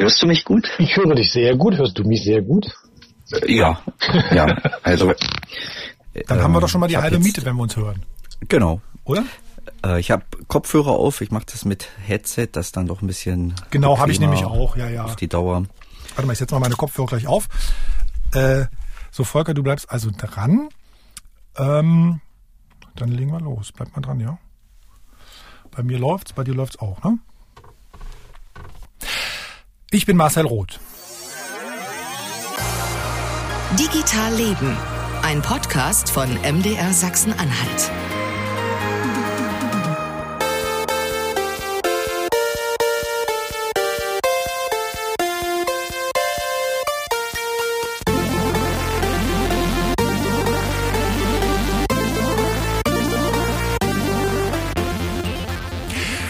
Hörst du mich gut? Ich höre dich sehr gut. Hörst du mich sehr gut? Äh, ja, ja. Also dann ähm, haben wir doch schon mal die halbe Miete, wenn wir uns hören. Genau. Oder? Äh, ich habe Kopfhörer auf. Ich mache das mit Headset, das dann doch ein bisschen. Genau, habe ich nämlich auch. Ja, ja. Auf die Dauer. Warte mal, ich setze mal meine Kopfhörer gleich auf. Äh, so, Volker, du bleibst also dran. Ähm, dann legen wir los. Bleib mal dran, ja. Bei mir läuft's, bei dir läuft's auch, ne? Ich bin Marcel Roth. Digital Leben. Ein Podcast von MDR Sachsen-Anhalt.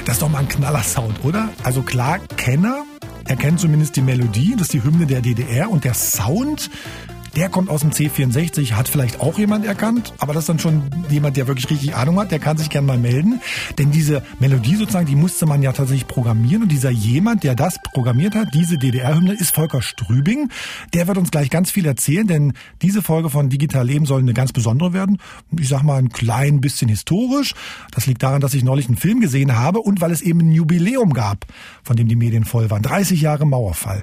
Das ist doch mal ein Knaller-Sound, oder? Also klar, Kenner erkennt zumindest die Melodie, das ist die Hymne der DDR und der Sound der kommt aus dem C64, hat vielleicht auch jemand erkannt, aber das ist dann schon jemand, der wirklich richtig Ahnung hat, der kann sich gerne mal melden. Denn diese Melodie sozusagen, die musste man ja tatsächlich programmieren und dieser jemand, der das programmiert hat, diese DDR-Hymne, ist Volker Strübing. Der wird uns gleich ganz viel erzählen, denn diese Folge von Digital Leben soll eine ganz besondere werden. Ich sag mal ein klein bisschen historisch. Das liegt daran, dass ich neulich einen Film gesehen habe und weil es eben ein Jubiläum gab, von dem die Medien voll waren. 30 Jahre Mauerfall.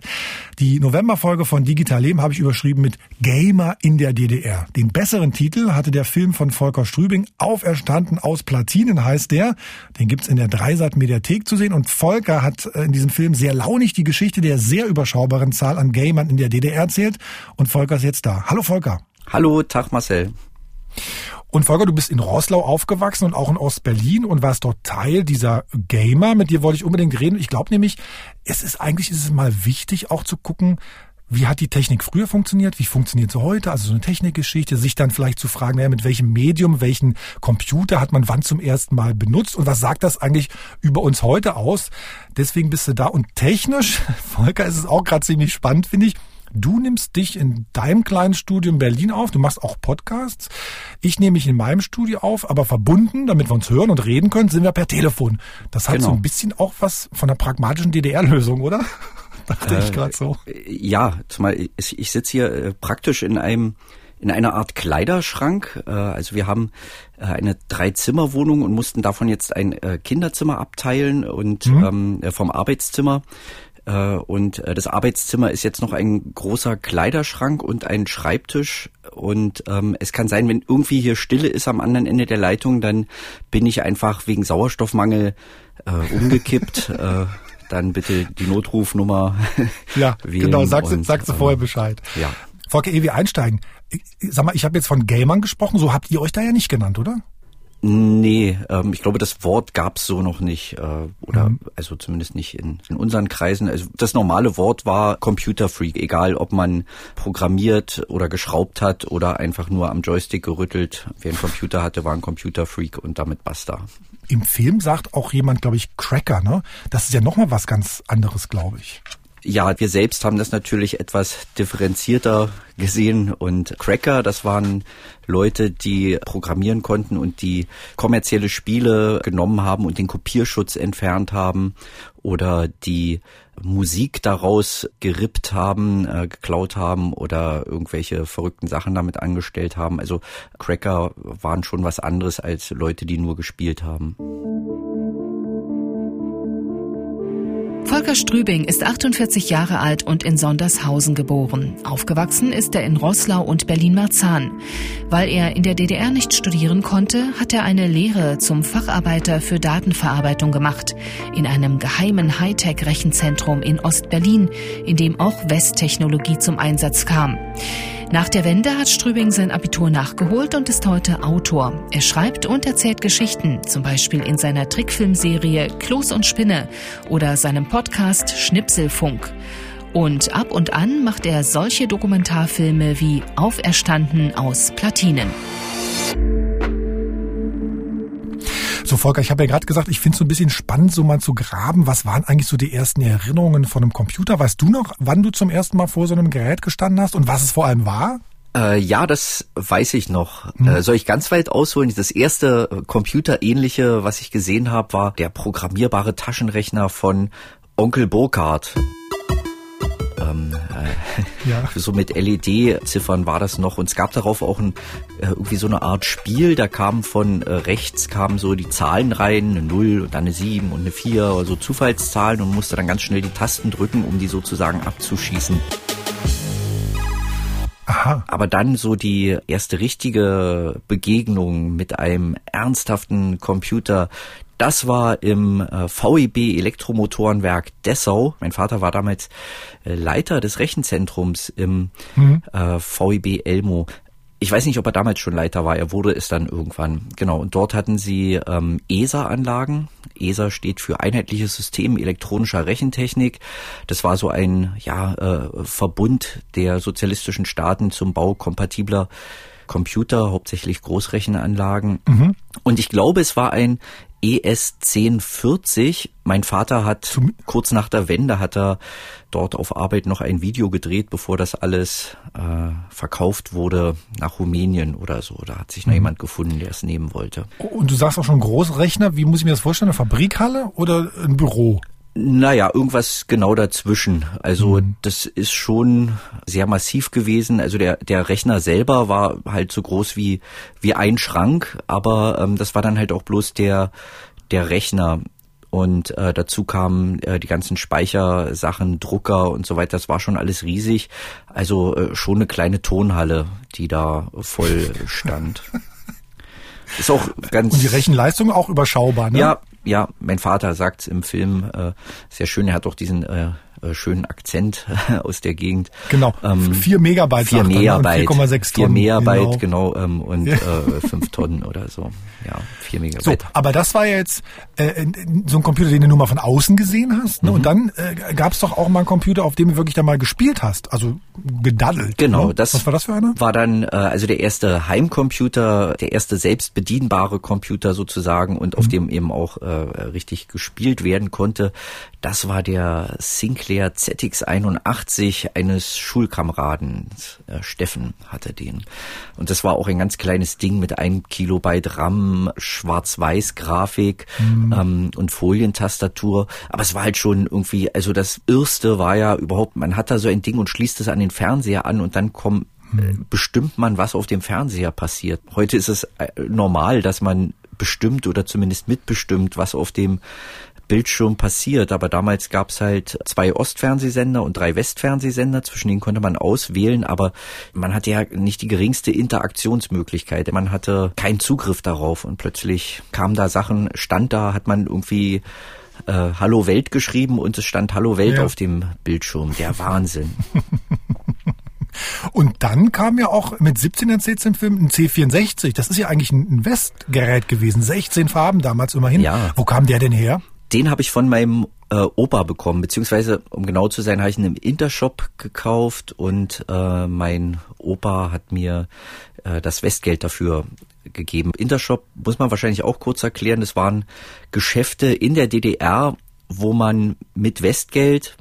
Die Novemberfolge von Digital Leben habe ich überschrieben mit Gamer in der DDR. Den besseren Titel hatte der Film von Volker Strübing, Auferstanden aus Platinen heißt der. Den gibt's in der Dreisat-Mediathek zu sehen. Und Volker hat äh, in diesem Film sehr launig die Geschichte der sehr überschaubaren Zahl an Gamern in der DDR erzählt. Und Volker ist jetzt da. Hallo Volker. Hallo, Tag Marcel. Und Volker, du bist in Roslau aufgewachsen und auch in Ostberlin und warst dort Teil dieser Gamer. Mit dir wollte ich unbedingt reden. Ich glaube nämlich, es ist eigentlich ist es mal wichtig, auch zu gucken, wie hat die Technik früher funktioniert? Wie funktioniert sie heute? Also so eine Technikgeschichte, sich dann vielleicht zu fragen, naja, mit welchem Medium, welchen Computer hat man wann zum ersten Mal benutzt und was sagt das eigentlich über uns heute aus? Deswegen bist du da und technisch, Volker, ist es auch gerade ziemlich spannend, finde ich. Du nimmst dich in deinem kleinen Studio in Berlin auf, du machst auch Podcasts. Ich nehme mich in meinem Studio auf, aber verbunden, damit wir uns hören und reden können, sind wir per Telefon. Das hat genau. so ein bisschen auch was von einer pragmatischen DDR-Lösung, oder? dachte äh, ich gerade so. Ja, zumal ich, ich sitze hier äh, praktisch in einem in einer Art Kleiderschrank. Äh, also wir haben äh, eine Drei-Zimmer-Wohnung und mussten davon jetzt ein Kinderzimmer abteilen und mhm. ähm, vom Arbeitszimmer. Und das Arbeitszimmer ist jetzt noch ein großer Kleiderschrank und ein Schreibtisch. Und ähm, es kann sein, wenn irgendwie hier Stille ist am anderen Ende der Leitung, dann bin ich einfach wegen Sauerstoffmangel umgekippt. dann bitte die Notrufnummer. Ja, genau, sagst, du vorher Bescheid. Ja. Volker, ehe wir einsteigen, sag mal, ich habe jetzt von Gamern gesprochen, so habt ihr euch da ja nicht genannt, oder? Nee, ähm, ich glaube, das Wort gab's so noch nicht. Äh, oder mhm. also zumindest nicht in, in unseren Kreisen. Also das normale Wort war Computer Freak, egal ob man programmiert oder geschraubt hat oder einfach nur am Joystick gerüttelt. Wer einen Computer hatte, war ein Computer Freak und damit basta. Im Film sagt auch jemand, glaube ich, Cracker, ne? Das ist ja nochmal was ganz anderes, glaube ich. Ja, wir selbst haben das natürlich etwas differenzierter gesehen und Cracker, das waren Leute, die programmieren konnten und die kommerzielle Spiele genommen haben und den Kopierschutz entfernt haben oder die Musik daraus gerippt haben, äh, geklaut haben oder irgendwelche verrückten Sachen damit angestellt haben. Also Cracker waren schon was anderes als Leute, die nur gespielt haben. Volker Strübing ist 48 Jahre alt und in Sondershausen geboren. Aufgewachsen ist er in Roßlau und Berlin-Marzahn. Weil er in der DDR nicht studieren konnte, hat er eine Lehre zum Facharbeiter für Datenverarbeitung gemacht. In einem geheimen Hightech-Rechenzentrum in Ostberlin, in dem auch Westtechnologie zum Einsatz kam. Nach der Wende hat Strübing sein Abitur nachgeholt und ist heute Autor. Er schreibt und erzählt Geschichten, zum Beispiel in seiner Trickfilmserie Klos und Spinne oder seinem Podcast Schnipselfunk. Und ab und an macht er solche Dokumentarfilme wie Auferstanden aus Platinen. So, Volker, ich habe ja gerade gesagt, ich finde es so ein bisschen spannend, so mal zu graben. Was waren eigentlich so die ersten Erinnerungen von einem Computer? Weißt du noch, wann du zum ersten Mal vor so einem Gerät gestanden hast und was es vor allem war? Äh, ja, das weiß ich noch. Hm. Äh, soll ich ganz weit ausholen? Das erste äh, Computerähnliche, was ich gesehen habe, war der programmierbare Taschenrechner von Onkel Burkhardt. Ja. So mit LED-Ziffern war das noch. Und es gab darauf auch ein, äh, irgendwie so eine Art Spiel. Da kamen von äh, rechts kamen so die Zahlen rein, eine 0 und dann eine 7 und eine 4, also Zufallszahlen und musste dann ganz schnell die Tasten drücken, um die sozusagen abzuschießen. Aha. Aber dann so die erste richtige Begegnung mit einem ernsthaften Computer, das war im äh, VEB Elektromotorenwerk Dessau. Mein Vater war damals äh, Leiter des Rechenzentrums im mhm. äh, VEB Elmo. Ich weiß nicht, ob er damals schon Leiter war. Er wurde es dann irgendwann. Genau. Und dort hatten sie ähm, ESA-Anlagen. ESA steht für Einheitliches System elektronischer Rechentechnik. Das war so ein ja, äh, Verbund der sozialistischen Staaten zum Bau kompatibler Computer, hauptsächlich Großrechenanlagen. Mhm. Und ich glaube, es war ein ES 1040. Mein Vater hat Zum kurz nach der Wende hat er dort auf Arbeit noch ein Video gedreht, bevor das alles äh, verkauft wurde nach Rumänien oder so. Da hat sich noch mhm. jemand gefunden, der es nehmen wollte. Und du sagst auch schon Großrechner. Wie muss ich mir das vorstellen? Eine Fabrikhalle oder ein Büro? Naja, irgendwas genau dazwischen. Also mhm. das ist schon sehr massiv gewesen. Also der, der Rechner selber war halt so groß wie, wie ein Schrank, aber ähm, das war dann halt auch bloß der, der Rechner. Und äh, dazu kamen äh, die ganzen Speichersachen, Drucker und so weiter. Das war schon alles riesig. Also äh, schon eine kleine Tonhalle, die da voll stand. Ist auch ganz. Und die Rechenleistung auch überschaubar, ne? Ja, ja, mein Vater sagt im Film äh, sehr schön, er hat auch diesen äh, äh, schönen Akzent aus der Gegend. Genau. Ähm, vier Megabyte. Vier Megabyte. 4,6 Tonnen. Vier Megabyte, genau, genau ähm, und ja. äh, fünf Tonnen oder so. Ja, vier Megabyte. So, aber das war jetzt äh, so ein Computer, den du nur mal von außen gesehen hast. Ne? Mhm. Und dann äh, gab es doch auch mal einen Computer, auf dem du wirklich da mal gespielt hast. Also gedaddelt. Genau. Ne? Das Was war das für einer? War dann äh, also der erste Heimcomputer, der erste selbstbedienbare Computer sozusagen und mhm. auf dem eben auch äh, richtig gespielt werden konnte. Das war der Sinclair ZX81 eines Schulkameraden. Äh, Steffen hatte den. Und das war auch ein ganz kleines Ding mit einem Kilobyte RAM, Schwarz-Weiß-Grafik mhm. Ähm, und Folientastatur. Aber es war halt schon irgendwie, also das Erste war ja überhaupt, man hat da so ein Ding und schließt es an den Fernseher an und dann kommt äh, mhm. bestimmt man, was auf dem Fernseher passiert. Heute ist es äh, normal, dass man bestimmt oder zumindest mitbestimmt, was auf dem Bildschirm passiert. Aber damals gab es halt zwei Ostfernsehsender und drei Westfernsehsender, zwischen denen konnte man auswählen, aber man hatte ja nicht die geringste Interaktionsmöglichkeit. Man hatte keinen Zugriff darauf und plötzlich kamen da Sachen, stand da, hat man irgendwie äh, Hallo Welt geschrieben und es stand Hallo Welt ja. auf dem Bildschirm. Der Wahnsinn. Und dann kam ja auch mit 17 ein C10-Film ein C64. Das ist ja eigentlich ein Westgerät gewesen. 16 Farben damals immerhin. Ja. Wo kam der denn her? Den habe ich von meinem äh, Opa bekommen, beziehungsweise um genau zu sein, habe ich ihn im Intershop gekauft und äh, mein Opa hat mir äh, das Westgeld dafür gegeben. Intershop muss man wahrscheinlich auch kurz erklären. Das waren Geschäfte in der DDR, wo man mit Westgeld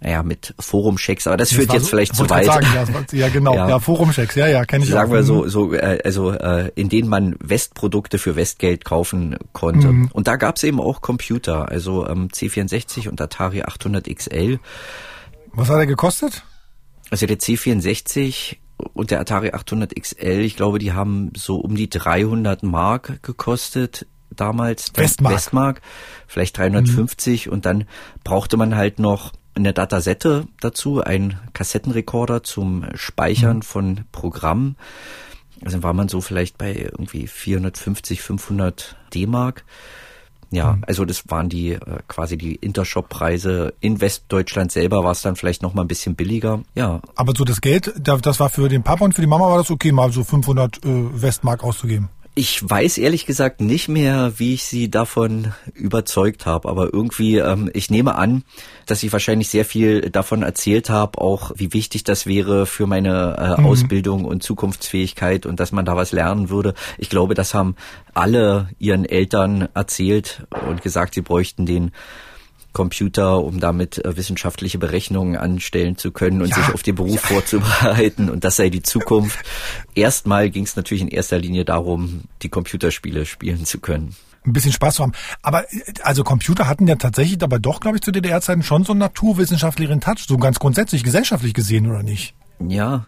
naja, mit Forum-Checks, aber das, das führt jetzt so, vielleicht zu weit. Sagen, ja, ja, genau, ja, ja Forum-Checks, ja, ja, kenne ich Sagen auch. wir so, so äh, also äh, in denen man Westprodukte für Westgeld kaufen konnte. Mhm. Und da gab's eben auch Computer, also ähm, C64 und Atari 800 XL. Was hat er gekostet? Also der C64 und der Atari 800 XL, ich glaube, die haben so um die 300 Mark gekostet damals. Westmark. Westmark, vielleicht 350 mhm. und dann brauchte man halt noch eine Datasette dazu, ein Kassettenrekorder zum Speichern mhm. von Programmen. Also war man so vielleicht bei irgendwie 450, 500 D-Mark. Ja, mhm. also das waren die äh, quasi die Intershop-Preise. In Westdeutschland selber war es dann vielleicht noch mal ein bisschen billiger. Ja. Aber so das Geld, das war für den Papa und für die Mama war das okay, mal so 500 äh, Westmark auszugeben. Ich weiß ehrlich gesagt nicht mehr, wie ich sie davon überzeugt habe, aber irgendwie, ähm, ich nehme an, dass ich wahrscheinlich sehr viel davon erzählt habe, auch wie wichtig das wäre für meine äh, mhm. Ausbildung und Zukunftsfähigkeit und dass man da was lernen würde. Ich glaube, das haben alle ihren Eltern erzählt und gesagt, sie bräuchten den Computer, um damit äh, wissenschaftliche Berechnungen anstellen zu können und ja, sich auf den Beruf ja. vorzubereiten. Und das sei die Zukunft. Erstmal ging es natürlich in erster Linie darum, die Computerspiele spielen zu können. ein bisschen Spaß zu haben. Aber also Computer hatten ja tatsächlich aber doch, glaube ich, zu DDR-Zeiten schon so einen naturwissenschaftlichen Touch, so ganz grundsätzlich gesellschaftlich gesehen, oder nicht? Ja.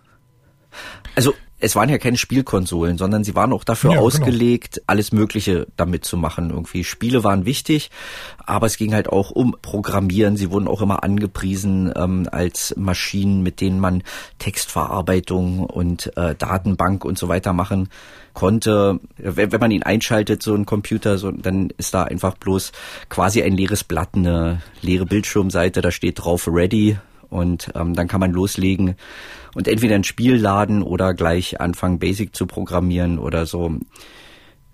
Also es waren ja keine Spielkonsolen, sondern sie waren auch dafür ja, genau. ausgelegt, genau. alles Mögliche damit zu machen. Irgendwie Spiele waren wichtig, aber es ging halt auch um Programmieren. Sie wurden auch immer angepriesen ähm, als Maschinen, mit denen man Textverarbeitung und äh, Datenbank und so weiter machen konnte. Wenn, wenn man ihn einschaltet, so ein Computer, so, dann ist da einfach bloß quasi ein leeres Blatt, eine leere Bildschirmseite, da steht drauf Ready und ähm, dann kann man loslegen und entweder ein Spiel laden oder gleich anfangen, Basic zu programmieren oder so.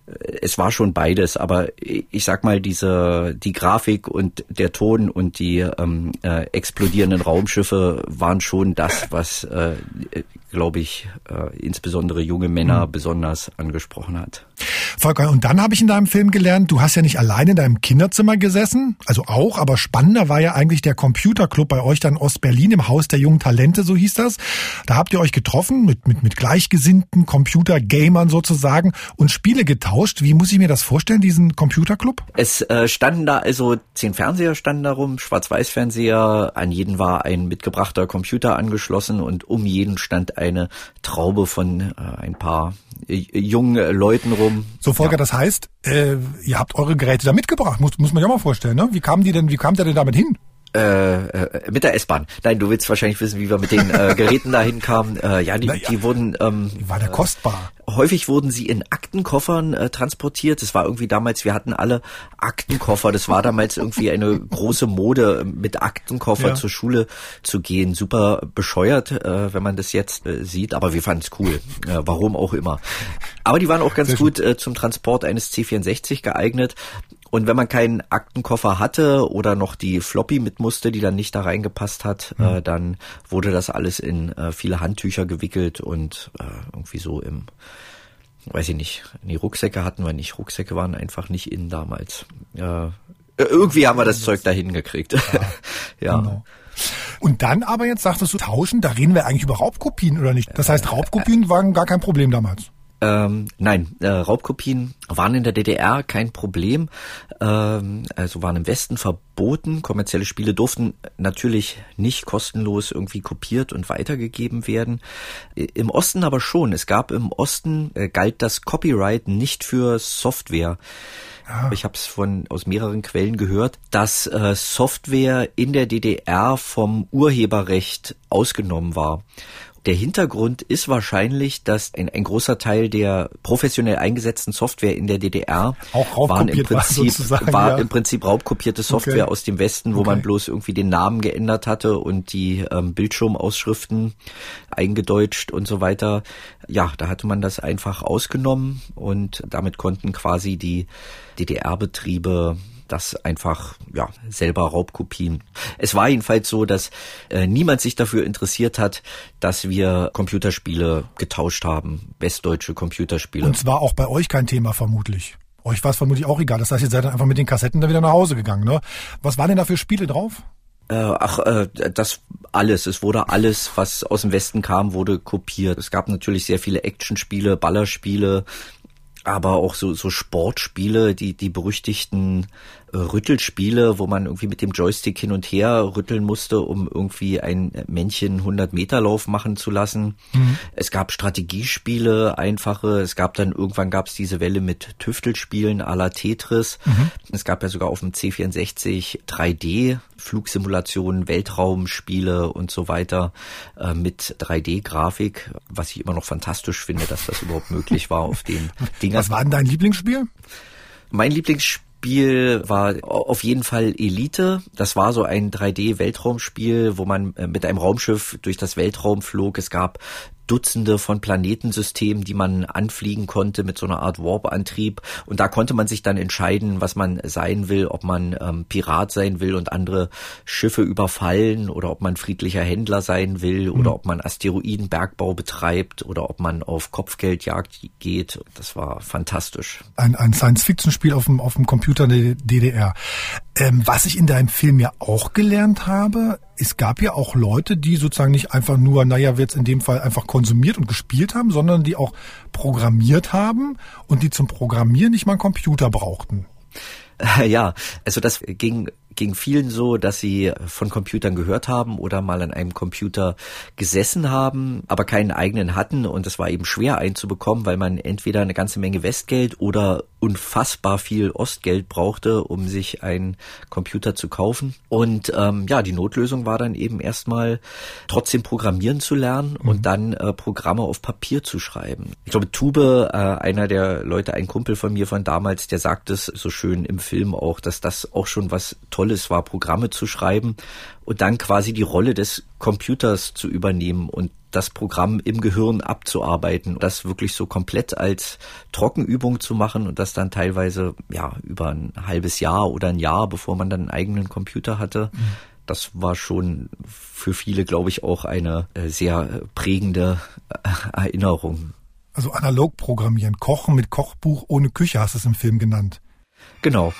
Es war schon beides, aber ich sag mal, diese die Grafik und der Ton und die ähm, äh, explodierenden Raumschiffe waren schon das, was, äh, glaube ich, äh, insbesondere junge Männer mhm. besonders angesprochen hat. Volker, und dann habe ich in deinem Film gelernt, du hast ja nicht alleine in deinem Kinderzimmer gesessen, also auch, aber spannender war ja eigentlich der Computerclub bei euch dann Ost-Berlin im Haus der jungen Talente, so hieß das. Da habt ihr euch getroffen mit, mit, mit gleichgesinnten Computergamern sozusagen und Spiele getauscht. Wie muss ich mir das vorstellen, diesen Computerclub? Es äh, standen da also zehn Fernseher standen da rum, Schwarz-Weiß-Fernseher, an jeden war ein mitgebrachter Computer angeschlossen und um jeden stand eine Traube von äh, ein paar äh, jungen Leuten rum. So Volker, ja. das heißt, äh, ihr habt eure Geräte da mitgebracht, muss, muss man ja mal vorstellen, ne? Wie kamen die denn, wie kam der denn damit hin? Äh, äh, mit der S-Bahn. Nein, du willst wahrscheinlich wissen, wie wir mit den äh, Geräten dahin kamen. Äh, ja, die, ja, die wurden. Ähm, die war der kostbar. Häufig wurden sie in Aktenkoffern äh, transportiert. Das war irgendwie damals, wir hatten alle Aktenkoffer. Das war damals irgendwie eine große Mode, mit Aktenkoffer ja. zur Schule zu gehen. Super bescheuert, äh, wenn man das jetzt äh, sieht, aber wir fanden es cool. Äh, warum auch immer. Aber die waren auch ganz gut äh, zum Transport eines C64 geeignet. Und wenn man keinen Aktenkoffer hatte oder noch die Floppy mit musste, die dann nicht da reingepasst hat, mhm. äh, dann wurde das alles in äh, viele Handtücher gewickelt und äh, irgendwie so im, weiß ich nicht, die Rucksäcke hatten wir nicht. Rucksäcke waren einfach nicht in damals. Äh, irgendwie haben wir das Zeug dahin gekriegt. Ja. ja. Genau. Und dann aber jetzt sagtest du tauschen, da reden wir eigentlich über Raubkopien oder nicht? Das heißt, Raubkopien waren gar kein Problem damals. Ähm, nein, äh, Raubkopien waren in der DDR kein Problem, ähm, also waren im Westen verboten. Kommerzielle Spiele durften natürlich nicht kostenlos irgendwie kopiert und weitergegeben werden. Im Osten aber schon. Es gab im Osten, äh, galt das Copyright nicht für Software. Ah. Ich habe es von aus mehreren Quellen gehört, dass äh, Software in der DDR vom Urheberrecht ausgenommen war. Der Hintergrund ist wahrscheinlich, dass ein, ein großer Teil der professionell eingesetzten Software in der DDR waren im Prinzip war, war ja. im Prinzip raubkopierte Software okay. aus dem Westen, wo okay. man bloß irgendwie den Namen geändert hatte und die ähm, Bildschirmausschriften eingedeutscht und so weiter. Ja, da hatte man das einfach ausgenommen und damit konnten quasi die DDR-Betriebe das einfach ja selber Raubkopien. Es war jedenfalls so, dass äh, niemand sich dafür interessiert hat, dass wir Computerspiele getauscht haben, westdeutsche Computerspiele. Und zwar auch bei euch kein Thema vermutlich. Euch war es vermutlich auch egal. Das heißt, ihr seid dann einfach mit den Kassetten dann wieder nach Hause gegangen. Ne? Was waren denn da für Spiele drauf? Äh, ach, äh, das alles. Es wurde alles, was aus dem Westen kam, wurde kopiert. Es gab natürlich sehr viele Actionspiele, Ballerspiele, aber auch so, so Sportspiele, die, die berüchtigten Rüttelspiele, wo man irgendwie mit dem Joystick hin und her rütteln musste, um irgendwie ein Männchen 100 Meter Lauf machen zu lassen. Mhm. Es gab Strategiespiele, einfache. Es gab dann irgendwann gab es diese Welle mit Tüftelspielen à la Tetris. Mhm. Es gab ja sogar auf dem C64 3D Flugsimulationen, Weltraumspiele und so weiter äh, mit 3D-Grafik, was ich immer noch fantastisch finde, dass das überhaupt möglich war auf den Dingern. Was war denn dein Lieblingsspiel? Mein Lieblingsspiel Spiel war auf jeden Fall Elite. Das war so ein 3D-Weltraumspiel, wo man äh, mit einem Raumschiff durch das Weltraum flog. Es gab Dutzende von Planetensystemen, die man anfliegen konnte mit so einer Art Warp-Antrieb. Und da konnte man sich dann entscheiden, was man sein will, ob man ähm, Pirat sein will und andere Schiffe überfallen oder ob man friedlicher Händler sein will mhm. oder ob man Asteroidenbergbau betreibt oder ob man auf Kopfgeldjagd geht. Das war fantastisch. Ein, ein Science-Fiction-Spiel auf dem, auf dem Computer der DDR. Ähm, was ich in deinem Film ja auch gelernt habe, es gab ja auch Leute, die sozusagen nicht einfach nur, naja, jetzt in dem Fall einfach konsumiert und gespielt haben, sondern die auch programmiert haben und die zum Programmieren nicht mal einen Computer brauchten. Ja, also das ging ging vielen so, dass sie von Computern gehört haben oder mal an einem Computer gesessen haben, aber keinen eigenen hatten und es war eben schwer einzubekommen, weil man entweder eine ganze Menge Westgeld oder unfassbar viel Ostgeld brauchte, um sich einen Computer zu kaufen. Und ähm, ja, die Notlösung war dann eben erstmal trotzdem programmieren zu lernen mhm. und dann äh, Programme auf Papier zu schreiben. Ich glaube, Tube, äh, einer der Leute, ein Kumpel von mir von damals, der sagt es so schön im Film auch, dass das auch schon was Tolles war, Programme zu schreiben und dann quasi die Rolle des Computers zu übernehmen und das Programm im Gehirn abzuarbeiten, das wirklich so komplett als Trockenübung zu machen und das dann teilweise ja über ein halbes Jahr oder ein Jahr, bevor man dann einen eigenen Computer hatte. Mhm. Das war schon für viele, glaube ich, auch eine äh, sehr prägende äh, Erinnerung. Also analog programmieren, kochen mit Kochbuch ohne Küche hast du es im Film genannt. Genau.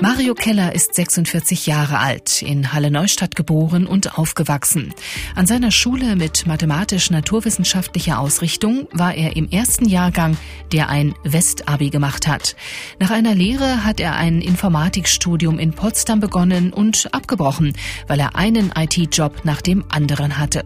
Mario Keller ist 46 Jahre alt, in Halle Neustadt geboren und aufgewachsen. An seiner Schule mit mathematisch-naturwissenschaftlicher Ausrichtung war er im ersten Jahrgang, der ein Westabi gemacht hat. Nach einer Lehre hat er ein Informatikstudium in Potsdam begonnen und abgebrochen, weil er einen IT-Job nach dem anderen hatte.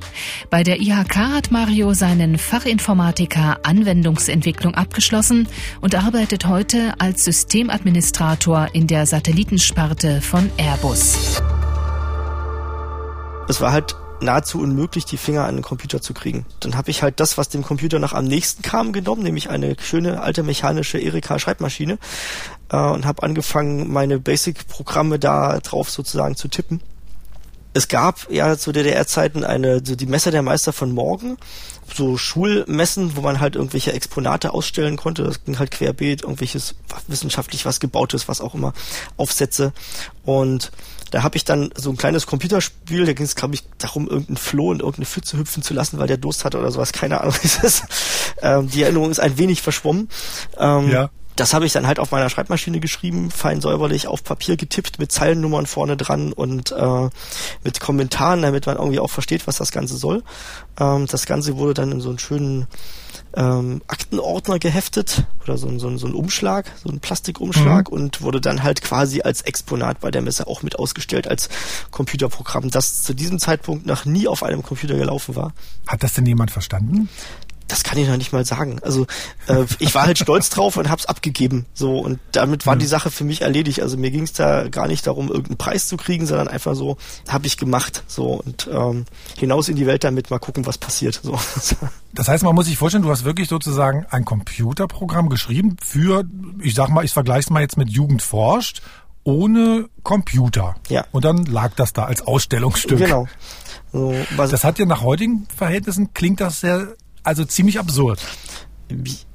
Bei der IHK hat Mario seinen Fachinformatiker Anwendungsentwicklung abgeschlossen und arbeitet heute als Systemadministrator in der Satellitensparte von Airbus. Es war halt nahezu unmöglich, die Finger an den Computer zu kriegen. Dann habe ich halt das, was dem Computer noch am nächsten kam, genommen, nämlich eine schöne alte mechanische Erika Schreibmaschine äh, und habe angefangen, meine Basic-Programme da drauf sozusagen zu tippen. Es gab ja zu DDR-Zeiten eine, so die Messer der Meister von morgen, so Schulmessen, wo man halt irgendwelche Exponate ausstellen konnte. Das ging halt querbeet, irgendwelches wissenschaftlich was gebautes, was auch immer, Aufsätze. Und da habe ich dann so ein kleines Computerspiel, da ging es, glaube ich, darum, irgendeinen Floh in irgendeine Pfütze hüpfen zu lassen, weil der Durst hatte oder sowas, keine Ahnung. ähm, die Erinnerung ist ein wenig verschwommen. Ähm, ja das habe ich dann halt auf meiner Schreibmaschine geschrieben, fein säuberlich auf Papier getippt mit Zeilennummern vorne dran und äh, mit Kommentaren, damit man irgendwie auch versteht, was das Ganze soll. Ähm, das Ganze wurde dann in so einen schönen ähm, Aktenordner geheftet oder so, so, so ein Umschlag, so ein Plastikumschlag mhm. und wurde dann halt quasi als Exponat bei der Messe auch mit ausgestellt als Computerprogramm, das zu diesem Zeitpunkt noch nie auf einem Computer gelaufen war. Hat das denn jemand verstanden? Das kann ich noch nicht mal sagen. Also äh, ich war halt stolz drauf und hab's abgegeben. So und damit war mhm. die Sache für mich erledigt. Also mir ging es da gar nicht darum, irgendeinen Preis zu kriegen, sondern einfach so, habe ich gemacht. So und ähm, hinaus in die Welt damit mal gucken, was passiert. So. Das heißt, man muss sich vorstellen, du hast wirklich sozusagen ein Computerprogramm geschrieben für, ich sag mal, ich vergleiche es mal jetzt mit Jugend forscht, ohne Computer. Ja. Und dann lag das da als Ausstellungsstück. Genau. So, das hat ja nach heutigen Verhältnissen klingt das sehr also ziemlich absurd.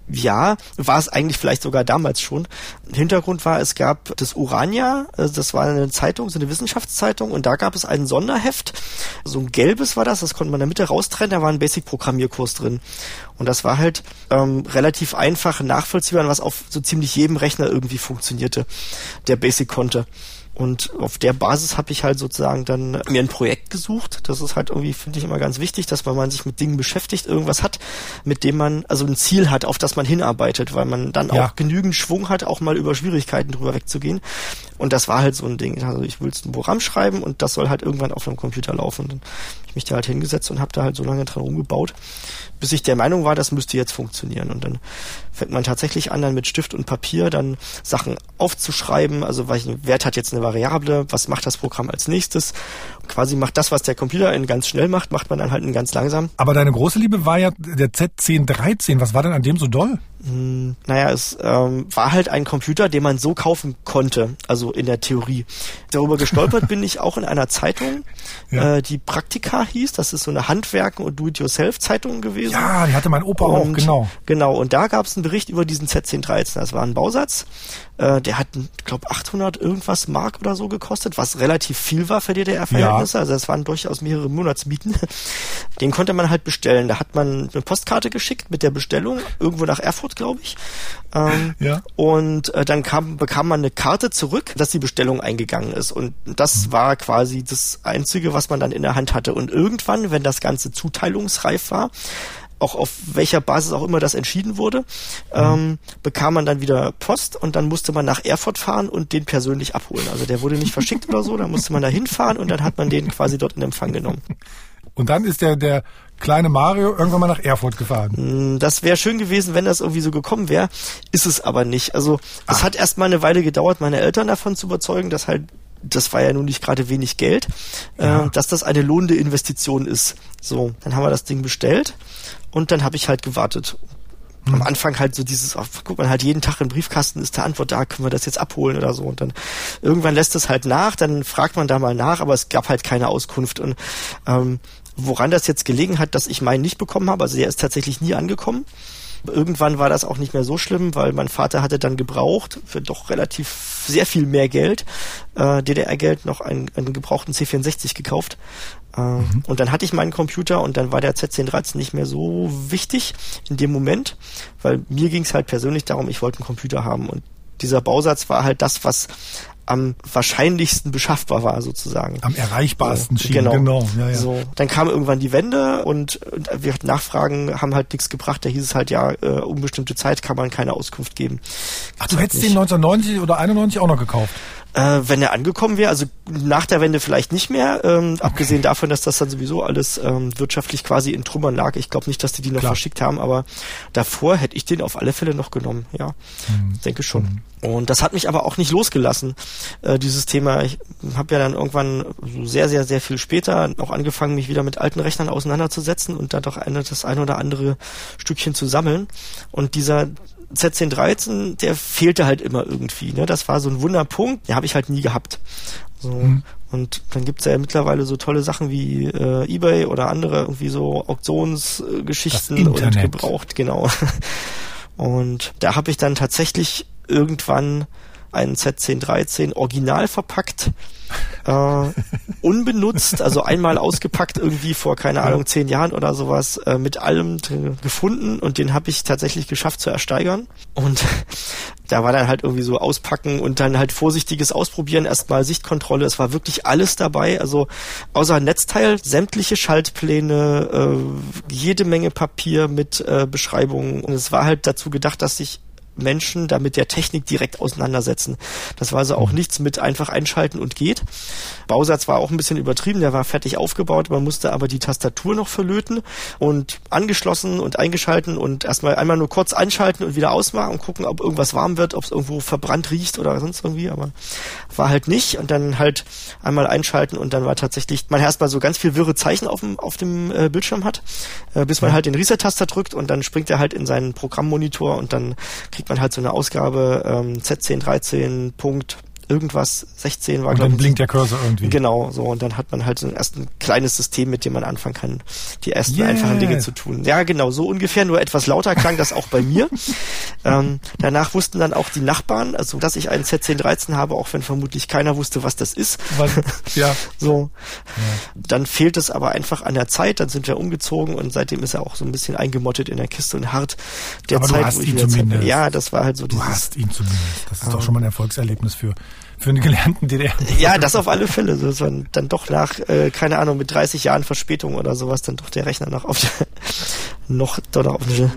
Ja, war es eigentlich vielleicht sogar damals schon. Hintergrund war, es gab das Urania, also das war eine Zeitung, so eine Wissenschaftszeitung, und da gab es ein Sonderheft, so ein gelbes war das, das konnte man in der Mitte raustrennen, da war ein Basic-Programmierkurs drin. Und das war halt ähm, relativ einfach nachvollziehbar, was auf so ziemlich jedem Rechner irgendwie funktionierte, der Basic konnte. Und auf der Basis habe ich halt sozusagen dann mir ein Projekt gesucht. Das ist halt irgendwie, finde ich immer ganz wichtig, dass man, man sich mit Dingen beschäftigt, irgendwas hat, mit dem man, also ein Ziel hat, auf das man hinarbeitet, weil man dann ja. auch genügend Schwung hat, auch mal über Schwierigkeiten drüber wegzugehen. Und das war halt so ein Ding. Also ich will ein Programm schreiben und das soll halt irgendwann auf einem Computer laufen. Und dann habe ich mich da halt hingesetzt und habe da halt so lange dran rumgebaut, bis ich der Meinung war, das müsste jetzt funktionieren. Und dann fängt man tatsächlich an, dann mit Stift und Papier dann Sachen aufzuschreiben. Also welchen Wert hat jetzt eine Variable? Was macht das Programm als nächstes? quasi macht das, was der Computer in ganz schnell macht, macht man dann halt in ganz langsam. Aber deine große Liebe war ja der Z1013. Was war denn an dem so doll? Hm, naja, es ähm, war halt ein Computer, den man so kaufen konnte, also in der Theorie. Darüber gestolpert bin ich auch in einer Zeitung, ja. äh, die Praktika hieß. Das ist so eine Handwerken- und Do-it-yourself-Zeitung gewesen. Ja, die hatte mein Opa und, auch, genau. Genau, und da gab es einen Bericht über diesen Z1013. Das war ein Bausatz. Äh, der hat, glaube 800 irgendwas Mark oder so gekostet, was relativ viel war für DDR-Verhältnisse. Ja. Also das waren durchaus mehrere Monatsmieten. Den konnte man halt bestellen. Da hat man eine Postkarte geschickt mit der Bestellung, irgendwo nach Erfurt, glaube ich. Ähm, ja. Und äh, dann kam, bekam man eine Karte zurück, dass die Bestellung eingegangen ist. Und das mhm. war quasi das Einzige, was man dann in der Hand hatte. Und irgendwann, wenn das Ganze zuteilungsreif war, auch auf welcher Basis auch immer das entschieden wurde, ähm, bekam man dann wieder Post und dann musste man nach Erfurt fahren und den persönlich abholen. Also der wurde nicht verschickt oder so, da musste man da hinfahren und dann hat man den quasi dort in Empfang genommen. Und dann ist der, der kleine Mario irgendwann mal nach Erfurt gefahren. Mm, Das wäre schön gewesen, wenn das irgendwie so gekommen wäre. Ist es aber nicht. Also es hat erst mal eine Weile gedauert, meine Eltern davon zu überzeugen, dass halt das war ja nun nicht gerade wenig Geld, Ja. äh, dass das eine lohnende Investition ist. So, dann haben wir das Ding bestellt und dann habe ich halt gewartet. Am Anfang halt so dieses, ach, guck mal, halt jeden Tag im Briefkasten ist der Antwort da, können wir das jetzt abholen oder so. Und dann irgendwann lässt es halt nach, dann fragt man da mal nach, aber es gab halt keine Auskunft. Und ähm, woran das jetzt gelegen hat, dass ich meinen nicht bekommen habe, also der ist tatsächlich nie angekommen. Irgendwann war das auch nicht mehr so schlimm, weil mein Vater hatte dann gebraucht für doch relativ sehr viel mehr Geld, äh, DDR-Geld, noch einen, einen gebrauchten C64 gekauft. Äh, Und dann hatte ich meinen Computer und dann war der Z1013 nicht mehr so wichtig in dem Moment, weil mir ging es halt persönlich darum, ich wollte einen Computer haben und dieser Bausatz war halt das, was am wahrscheinlichsten beschaffbar war sozusagen. Am erreichbarsten schien, genau. genau. Ja, ja. So, dann kam irgendwann die Wende und, und wir hatten Nachfragen haben halt nichts gebracht. Da hieß es halt, ja, äh, unbestimmte Zeit kann man keine Auskunft geben. Ach, du hättest den 1990 oder 91 auch noch gekauft. Äh, wenn er angekommen wäre, also nach der Wende vielleicht nicht mehr, ähm, abgesehen davon, dass das dann sowieso alles ähm, wirtschaftlich quasi in Trümmern lag. Ich glaube nicht, dass die die noch Klar. verschickt haben, aber davor hätte ich den auf alle Fälle noch genommen, ja. Hm. Denke schon. Und das hat mich aber auch nicht losgelassen, äh, dieses Thema. Ich habe ja dann irgendwann sehr, sehr, sehr viel später auch angefangen, mich wieder mit alten Rechnern auseinanderzusetzen und da doch eine, das ein oder andere Stückchen zu sammeln. Und dieser Z1013, der fehlte halt immer irgendwie. Ne? Das war so ein Wunderpunkt, den habe ich halt nie gehabt. So. Mhm. Und dann gibt's ja mittlerweile so tolle Sachen wie äh, Ebay oder andere irgendwie so Auktionsgeschichten Das und gebraucht, genau. Und da habe ich dann tatsächlich irgendwann einen Z1013 original verpackt, äh, unbenutzt, also einmal ausgepackt irgendwie vor, keine Ahnung, zehn Jahren oder sowas, äh, mit allem gefunden und den habe ich tatsächlich geschafft zu ersteigern. Und da war dann halt irgendwie so auspacken und dann halt vorsichtiges Ausprobieren, erstmal Sichtkontrolle, es war wirklich alles dabei, also außer Netzteil, sämtliche Schaltpläne, äh, jede Menge Papier mit äh, Beschreibungen und es war halt dazu gedacht, dass sich Menschen da mit der Technik direkt auseinandersetzen. Das war also auch nichts mit einfach einschalten und geht. Bausatz war auch ein bisschen übertrieben, der war fertig aufgebaut, man musste aber die Tastatur noch verlöten und angeschlossen und eingeschalten und erstmal einmal nur kurz einschalten und wieder ausmachen und gucken, ob irgendwas warm wird, ob es irgendwo verbrannt riecht oder sonst irgendwie, aber war halt nicht und dann halt einmal einschalten und dann war tatsächlich, man erstmal so ganz viel wirre Zeichen auf dem, auf dem äh, Bildschirm hat, äh, bis man halt den Reset-Taster drückt und dann springt er halt in seinen Programmmonitor und dann kriegt man halt so eine Ausgabe ähm, Z10, 13, Punkt irgendwas, 16 war Und glaube dann ich. blinkt der Cursor irgendwie. Genau, so und dann hat man halt so ein erst ein kleines System, mit dem man anfangen kann, die ersten Yeah. einfachen Dinge zu tun. Ja, genau, so ungefähr, nur etwas lauter klang das auch bei mir. ähm, danach wussten dann auch die Nachbarn, also dass ich einen Z1013 habe, auch wenn vermutlich keiner wusste, was das ist. Was, ja. So. Dann fehlt es aber einfach an der Zeit, dann sind wir umgezogen und seitdem ist er auch so ein bisschen eingemottet in der Kiste und hart der Aber du Zeit, hast wo ich ihn Zeit zumindest. Ja, das war halt so Du dieses. hast ihn zumindest. Das ist doch schon mal ein Erfolgserlebnis für, für einen gelernten DDR. Ja, das auf alle Fälle. Das war dann doch nach, äh, keine Ahnung, mit 30 Jahren Verspätung oder sowas, dann doch der Rechner noch auf noch dort auf der,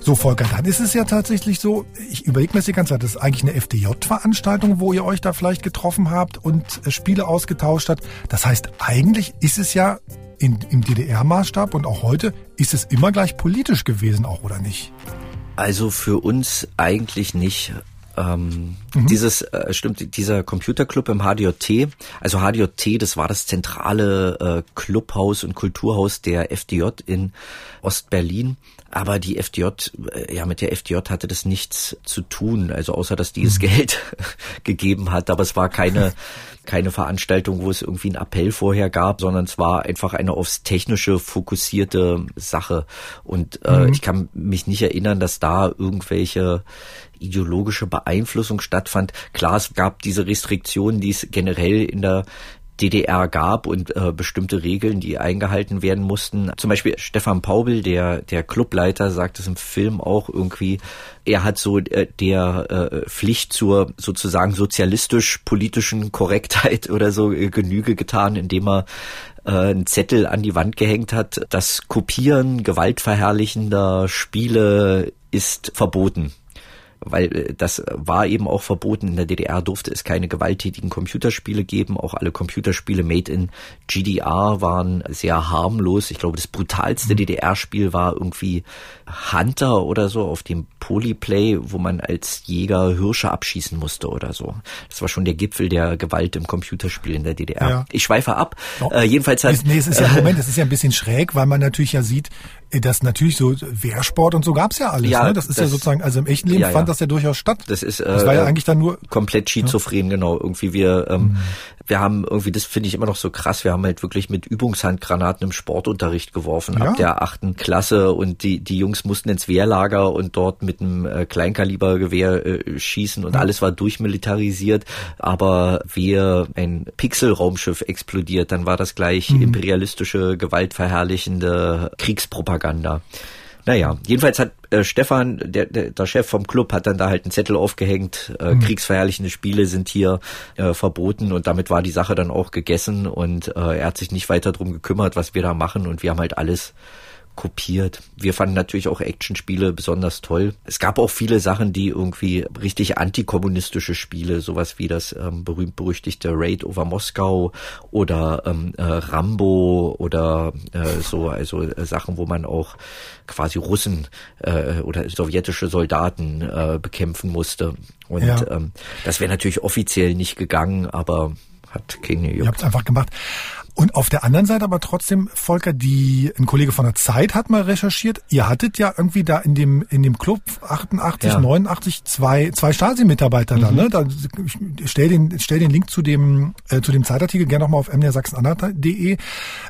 So, Volker, dann ist es ja tatsächlich so, ich überlege mir das die ganze Zeit, das ist eigentlich eine FDJ-Veranstaltung, wo ihr euch da vielleicht getroffen habt und äh, Spiele ausgetauscht habt. Das heißt, eigentlich ist es ja in, im DDR-Maßstab und auch heute, ist es immer gleich politisch gewesen auch, oder nicht? Also für uns eigentlich nicht. Ähm, Mhm. Dieses äh, stimmt, dieser Computerclub im HDJT, also HDJT, das war das zentrale äh, Clubhaus und Kulturhaus der FDJ in Ostberlin. Aber die FDJ, äh, ja, mit der FDJ hatte das nichts zu tun, also außer dass die Mhm. es Geld gegeben hat. Aber es war keine keine Veranstaltung, wo es irgendwie einen Appell vorher gab, sondern es war einfach eine aufs Technische fokussierte Sache. Und äh, ich kann mich nicht erinnern, dass da irgendwelche ideologische Beeinflussung stattfand. Klar, es gab diese Restriktionen, die es generell in der DDR gab und äh, bestimmte Regeln, die eingehalten werden mussten. Zum Beispiel Stefan Paubel, der, der Clubleiter, sagt es im Film auch irgendwie, er hat so äh, der äh, Pflicht zur sozusagen sozialistisch-politischen Korrektheit oder so äh, Genüge getan, indem er äh, einen Zettel an die Wand gehängt hat, das Kopieren gewaltverherrlichender Spiele ist verboten weil äh, das war eben auch verboten. In der DDR durfte es keine gewalttätigen Computerspiele geben. Auch alle Computerspiele made in GDR waren sehr harmlos. Ich glaube, das brutalste mhm. DDR-Spiel war irgendwie Hunter oder so auf dem Polyplay, wo man als Jäger Hirsche abschießen musste oder so. Das war schon der Gipfel der Gewalt im Computerspiel in der DDR. Ja. Ich schweife ab. Äh, jedenfalls hat, nee, es ist ja, Moment, es ist ja ein bisschen schräg, weil man natürlich ja sieht, dass natürlich so Wehrsport und so gab's ja alles. Ja, ne? Das ist das, ja sozusagen, also im echten Leben ja, fand das ja durchaus statt. Das ist, äh, das war ja eigentlich dann nur komplett schizophren, genau. Irgendwie wir ähm, mhm wir haben irgendwie, das finde ich immer noch so krass, wir haben halt wirklich mit Übungshandgranaten im Sportunterricht geworfen, ja. ab der achten Klasse und die, die Jungs mussten ins Wehrlager und dort mit einem äh, Kleinkalibergewehr äh, schießen und ja. alles war durchmilitarisiert, aber wir ein Pixelraumschiff explodiert, dann war das gleich mhm. imperialistische, gewaltverherrlichende Kriegspropaganda. Naja, jedenfalls hat äh, Stefan, der, der, der Chef vom Club, hat dann da halt einen Zettel aufgehängt, äh, mhm. kriegsverherrlichende Spiele sind hier äh, verboten und damit war die Sache dann auch gegessen und äh, er hat sich nicht weiter drum gekümmert, was wir da machen und wir haben halt alles kopiert. Wir fanden natürlich auch Actionspiele besonders toll. Es gab auch viele Sachen, die irgendwie richtig antikommunistische Spiele, sowas wie das ähm, berühmt-berüchtigte Raid over Moskau oder ähm, äh, Rambo oder äh, so, also äh, Sachen, wo man auch quasi Russen äh, oder sowjetische Soldaten äh, bekämpfen musste. Und ja. ähm, das wäre natürlich offiziell nicht gegangen, aber hat keine Ihr habt es einfach gemacht. Und auf der anderen Seite aber trotzdem, Volker, die, ein Kollege von der Zeit hat mal recherchiert, ihr hattet ja irgendwie da in dem, in dem Club 88, ja. 89 zwei, zwei Stasi-Mitarbeiter mhm. da, ne? Da, ich stell den, stell den Link zu dem, äh, zu dem Zeitartikel gerne nochmal auf mdersachsenanhalt.de.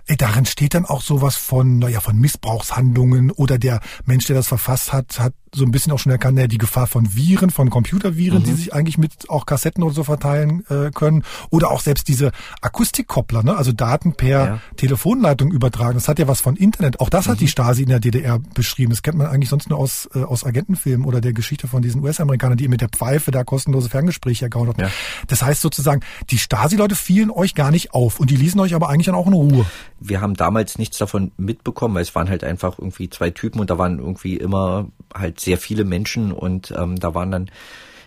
Äh, darin steht dann auch sowas von, naja, von Missbrauchshandlungen oder der Mensch, der das verfasst hat, hat so ein bisschen auch schon erkannt, ja, die Gefahr von Viren, von Computerviren, mhm. die sich eigentlich mit auch Kassetten oder so verteilen äh, können. Oder auch selbst diese Akustikkoppler, ne? also Daten per ja. Telefonleitung übertragen. Das hat ja was von Internet. Auch das mhm. hat die Stasi in der DDR beschrieben. Das kennt man eigentlich sonst nur aus, äh, aus Agentenfilmen oder der Geschichte von diesen US-Amerikanern, die mit der Pfeife da kostenlose Ferngespräche ergauen haben. Ja. Das heißt sozusagen, die Stasi-Leute fielen euch gar nicht auf und die ließen euch aber eigentlich dann auch in Ruhe. Wir haben damals nichts davon mitbekommen, weil es waren halt einfach irgendwie zwei Typen und da waren irgendwie immer halt sehr viele Menschen und ähm, da waren dann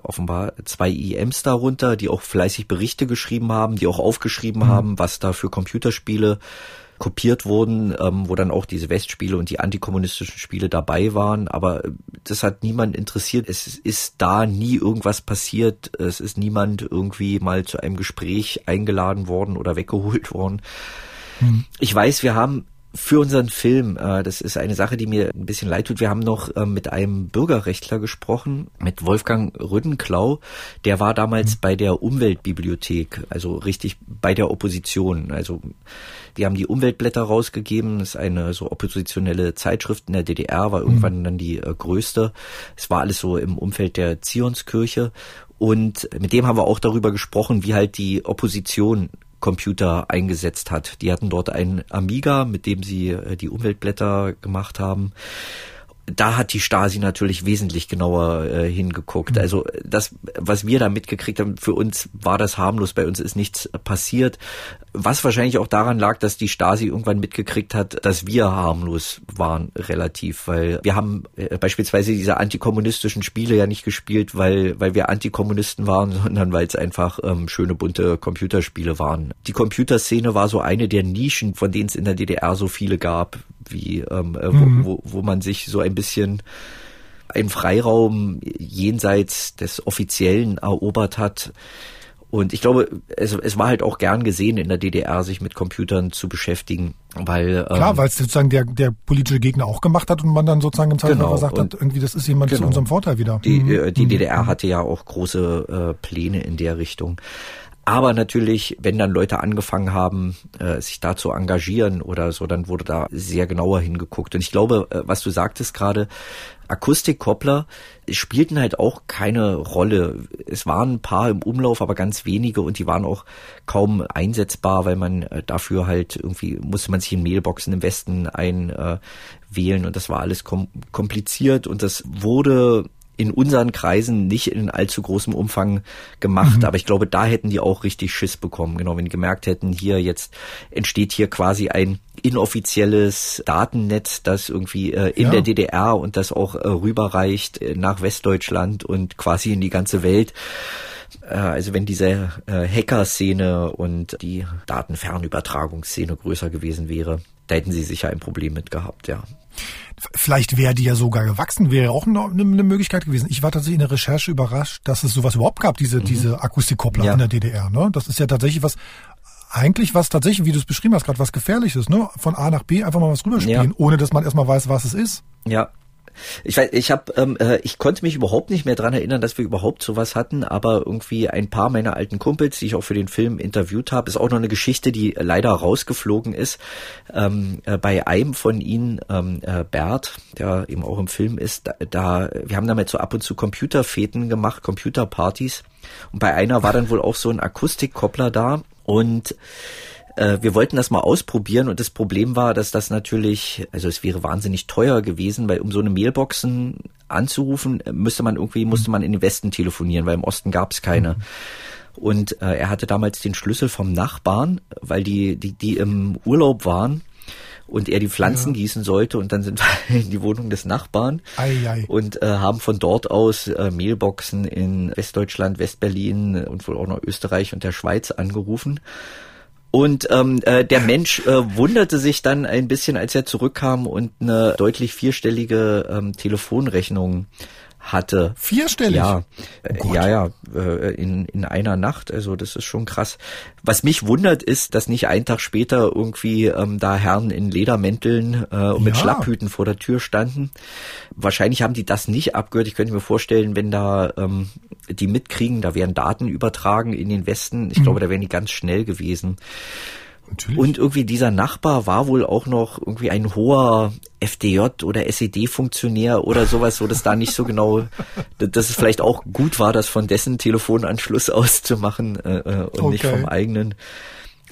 offenbar zwei IMs darunter, die auch fleißig Berichte geschrieben haben, die auch aufgeschrieben mhm. haben, was da für Computerspiele kopiert wurden, ähm, wo dann auch diese Westspiele und die antikommunistischen Spiele dabei waren. Aber das hat niemand interessiert. Es ist da nie irgendwas passiert. Es ist niemand irgendwie mal zu einem Gespräch eingeladen worden oder weggeholt worden. Mhm. Ich weiß, wir haben für unseren Film. Äh, das ist eine Sache, die mir ein bisschen leid tut. Wir haben noch äh, mit einem Bürgerrechtler gesprochen, mit Wolfgang Rüddenklau. Der war damals mhm. bei der Umweltbibliothek, also richtig bei der Opposition. Also die haben die Umweltblätter rausgegeben. Das ist eine so oppositionelle Zeitschrift in der DDR, war irgendwann mhm. dann die äh, größte. Es war alles so im Umfeld der Zionskirche. Und mit dem haben wir auch darüber gesprochen, wie halt die Opposition Computer eingesetzt hat. Die hatten dort einen Amiga, mit dem sie äh, die Umweltblätter gemacht haben da hat die Stasi natürlich wesentlich genauer äh, hingeguckt. Mhm. Also das, was wir da mitgekriegt haben, für uns war das harmlos, bei uns ist nichts passiert. Was wahrscheinlich auch daran lag, dass die Stasi irgendwann mitgekriegt hat, dass wir harmlos waren relativ, weil wir haben äh, beispielsweise diese antikommunistischen Spiele ja nicht gespielt, weil, weil wir Antikommunisten waren, sondern weil es einfach ähm, schöne bunte Computerspiele waren. Die Computerszene war so eine der Nischen, von denen es in der DDR so viele gab wie ähm, äh, mhm. wo, wo man sich so ein bisschen einen Freiraum jenseits des Offiziellen erobert hat. Und ich glaube, es, es war halt auch gern gesehen in der DDR, sich mit Computern zu beschäftigen, weil ähm, klar, weil es sozusagen der der politische Gegner auch gemacht hat und man dann sozusagen im Zeitalter genau, gesagt hat, irgendwie das ist jemand genau. zu unserem Vorteil wieder. Die, mhm. die mhm. DDR hatte ja auch große äh, Pläne in der Richtung. Aber natürlich, wenn dann Leute angefangen haben, äh, sich da zu engagieren oder so, dann wurde da sehr genauer hingeguckt. Und ich glaube, äh, was du sagtest gerade, Akustikkoppler spielten halt auch keine Rolle. Es waren ein paar im Umlauf, aber ganz wenige und die waren auch kaum einsetzbar, weil man äh, dafür halt irgendwie musste man sich in Mailboxen im Westen einwählen und das war alles kom kompliziert und das wurde in unseren Kreisen nicht in allzu großem Umfang gemacht, mhm. aber ich glaube, da hätten die auch richtig Schiss bekommen. Genau, wenn die gemerkt hätten, hier jetzt entsteht hier quasi ein inoffizielles Datennetz, das irgendwie äh, in ja. der DDR und das auch äh, rüberreicht äh, nach Westdeutschland und quasi in die ganze Welt. Äh, also wenn diese äh, Hacker-Szene und die Datenfernübertragungsszene größer gewesen wäre, da hätten sie sicher ein Problem mit gehabt, ja. Vielleicht wäre die ja sogar gewachsen, wäre auch eine, eine, Möglichkeit gewesen. Ich war tatsächlich in der Recherche überrascht, dass es sowas überhaupt gab, diese, mhm. diese Akustikkoppler ja. in der DDR. Ne? Das ist ja tatsächlich was, eigentlich was tatsächlich, wie du es beschrieben hast, gerade was Gefährliches, ne? Von A nach B einfach mal was rüberspielen, ja. ohne dass man erstmal weiß, was es ist. Ja, ich weiß, ich habe, ähm, äh, ich konnte mich überhaupt nicht mehr dran erinnern, dass wir überhaupt sowas hatten, aber irgendwie ein paar meiner alten Kumpels, die ich auch für den Film interviewt habe, ist auch noch eine Geschichte, die leider rausgeflogen ist. Ähm, äh, bei einem von ihnen, ähm, äh, Bert, der eben auch im Film ist, da, da wir haben damit so ab und zu Computerfeten gemacht, Computerpartys. Und bei einer war dann wohl auch so ein Akustikkoppler da und äh, wir wollten das mal ausprobieren und das Problem war, dass das natürlich, also es wäre wahnsinnig teuer gewesen, weil um so eine Mailboxen anzurufen, müsste man irgendwie, musste man in den Westen telefonieren, weil im Osten gab es keine. Und äh, er hatte damals den Schlüssel vom Nachbarn, weil die, die, die im Urlaub waren und er die Pflanzen ja. gießen sollte und dann sind wir in die Wohnung des Nachbarn ei, ei. und äh, haben von dort aus äh, Mailboxen in Westdeutschland, Westberlin und wohl auch noch Österreich und der Schweiz angerufen und ähm, äh, der Mensch äh, wunderte sich dann ein bisschen, als er zurückkam und eine deutlich vierstellige ähm, Telefonrechnung hatte. Vierstellig? Ja, oh ja, ja, äh, in, in einer Nacht. Also das ist schon krass. Was mich wundert ist, dass nicht einen Tag später irgendwie ähm, da Herren in Ledermänteln äh, und mit ja. Schlapphüten vor der Tür standen. Wahrscheinlich haben die das nicht abgehört. Ich könnte mir vorstellen, wenn da ähm, die mitkriegen, da wären Daten übertragen in den Westen. Ich mhm. glaube, da wären die ganz schnell gewesen. Natürlich. Und irgendwie dieser Nachbar war wohl auch noch irgendwie ein hoher FDJ oder SED-Funktionär oder sowas, wo das da nicht so genau, dass es vielleicht auch gut war, das von dessen Telefonanschluss auszumachen äh, äh und okay. nicht vom eigenen.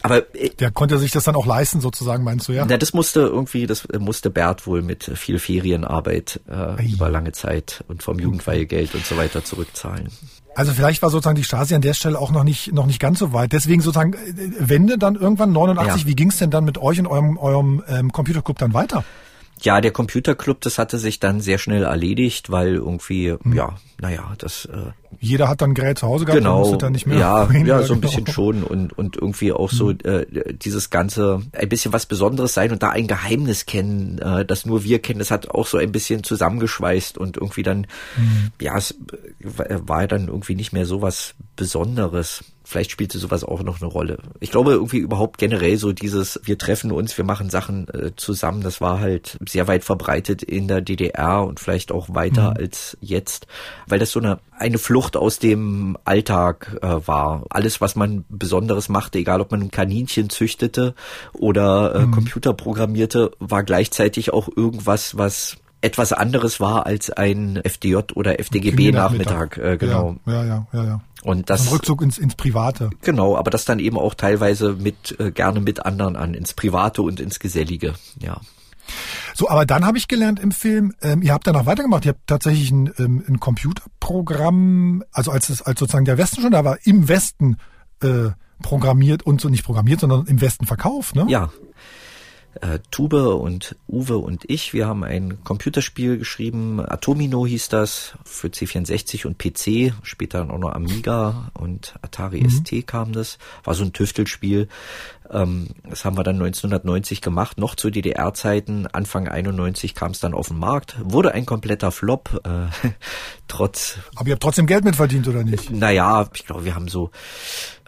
Aber äh, der konnte sich das dann auch leisten, sozusagen, meinst du ja? Na, das musste irgendwie, das musste Bert wohl mit viel Ferienarbeit äh, über lange Zeit und vom Jugendweihegeld und so weiter zurückzahlen. Also vielleicht war sozusagen die Stasi an der Stelle auch noch nicht noch nicht ganz so weit. Deswegen sozusagen äh, Wende dann irgendwann 89. Ja. Wie ging es denn dann mit euch und eurem eurem ähm, Computerclub dann weiter? Ja, der Computerclub, das hatte sich dann sehr schnell erledigt, weil irgendwie, hm. ja, naja, das. Äh, Jeder hat dann Gerät zu Hause gehabt, genau, dann nicht mehr. Ja, ja, so ein genau. bisschen schon und und irgendwie auch so hm. äh, dieses ganze ein bisschen was Besonderes sein und da ein Geheimnis kennen, äh, das nur wir kennen. Das hat auch so ein bisschen zusammengeschweißt und irgendwie dann, hm. ja, es war dann irgendwie nicht mehr so was Besonderes vielleicht spielte sowas auch noch eine Rolle. Ich glaube irgendwie überhaupt generell so dieses, wir treffen uns, wir machen Sachen äh, zusammen, das war halt sehr weit verbreitet in der DDR und vielleicht auch weiter mhm. als jetzt, weil das so eine, eine Flucht aus dem Alltag äh, war. Alles, was man Besonderes machte, egal ob man ein Kaninchen züchtete oder äh, mhm. Computer programmierte, war gleichzeitig auch irgendwas, was etwas anderes war als ein FDJ oder FDGB-Nachmittag. Äh, genau. Ja, ja, ja, ja. Und das Ein Rückzug ins, ins Private. Genau, aber das dann eben auch teilweise mit äh, gerne mit anderen an, ins Private und ins Gesellige. Ja. So, aber dann habe ich gelernt im Film, ähm, ihr habt danach weitergemacht, ihr habt tatsächlich ein, ähm, ein Computerprogramm, also als es als sozusagen der Westen schon da war, im Westen äh, programmiert und so nicht programmiert, sondern im Westen verkauft, ne? Ja, äh, Tube und Uwe und ich, wir haben ein Computerspiel geschrieben, Atomino hieß das, für C64 und PC, später dann auch noch Amiga und Atari mhm. ST kam das, war so ein Tüftelspiel. Ähm, das haben wir dann 1990 gemacht, noch zu DDR-Zeiten. Anfang 91 kam es dann auf den Markt, wurde ein kompletter Flop, äh, trotz... Aber ihr habt trotzdem Geld mitverdient, oder nicht? Naja, ich glaube, wir haben so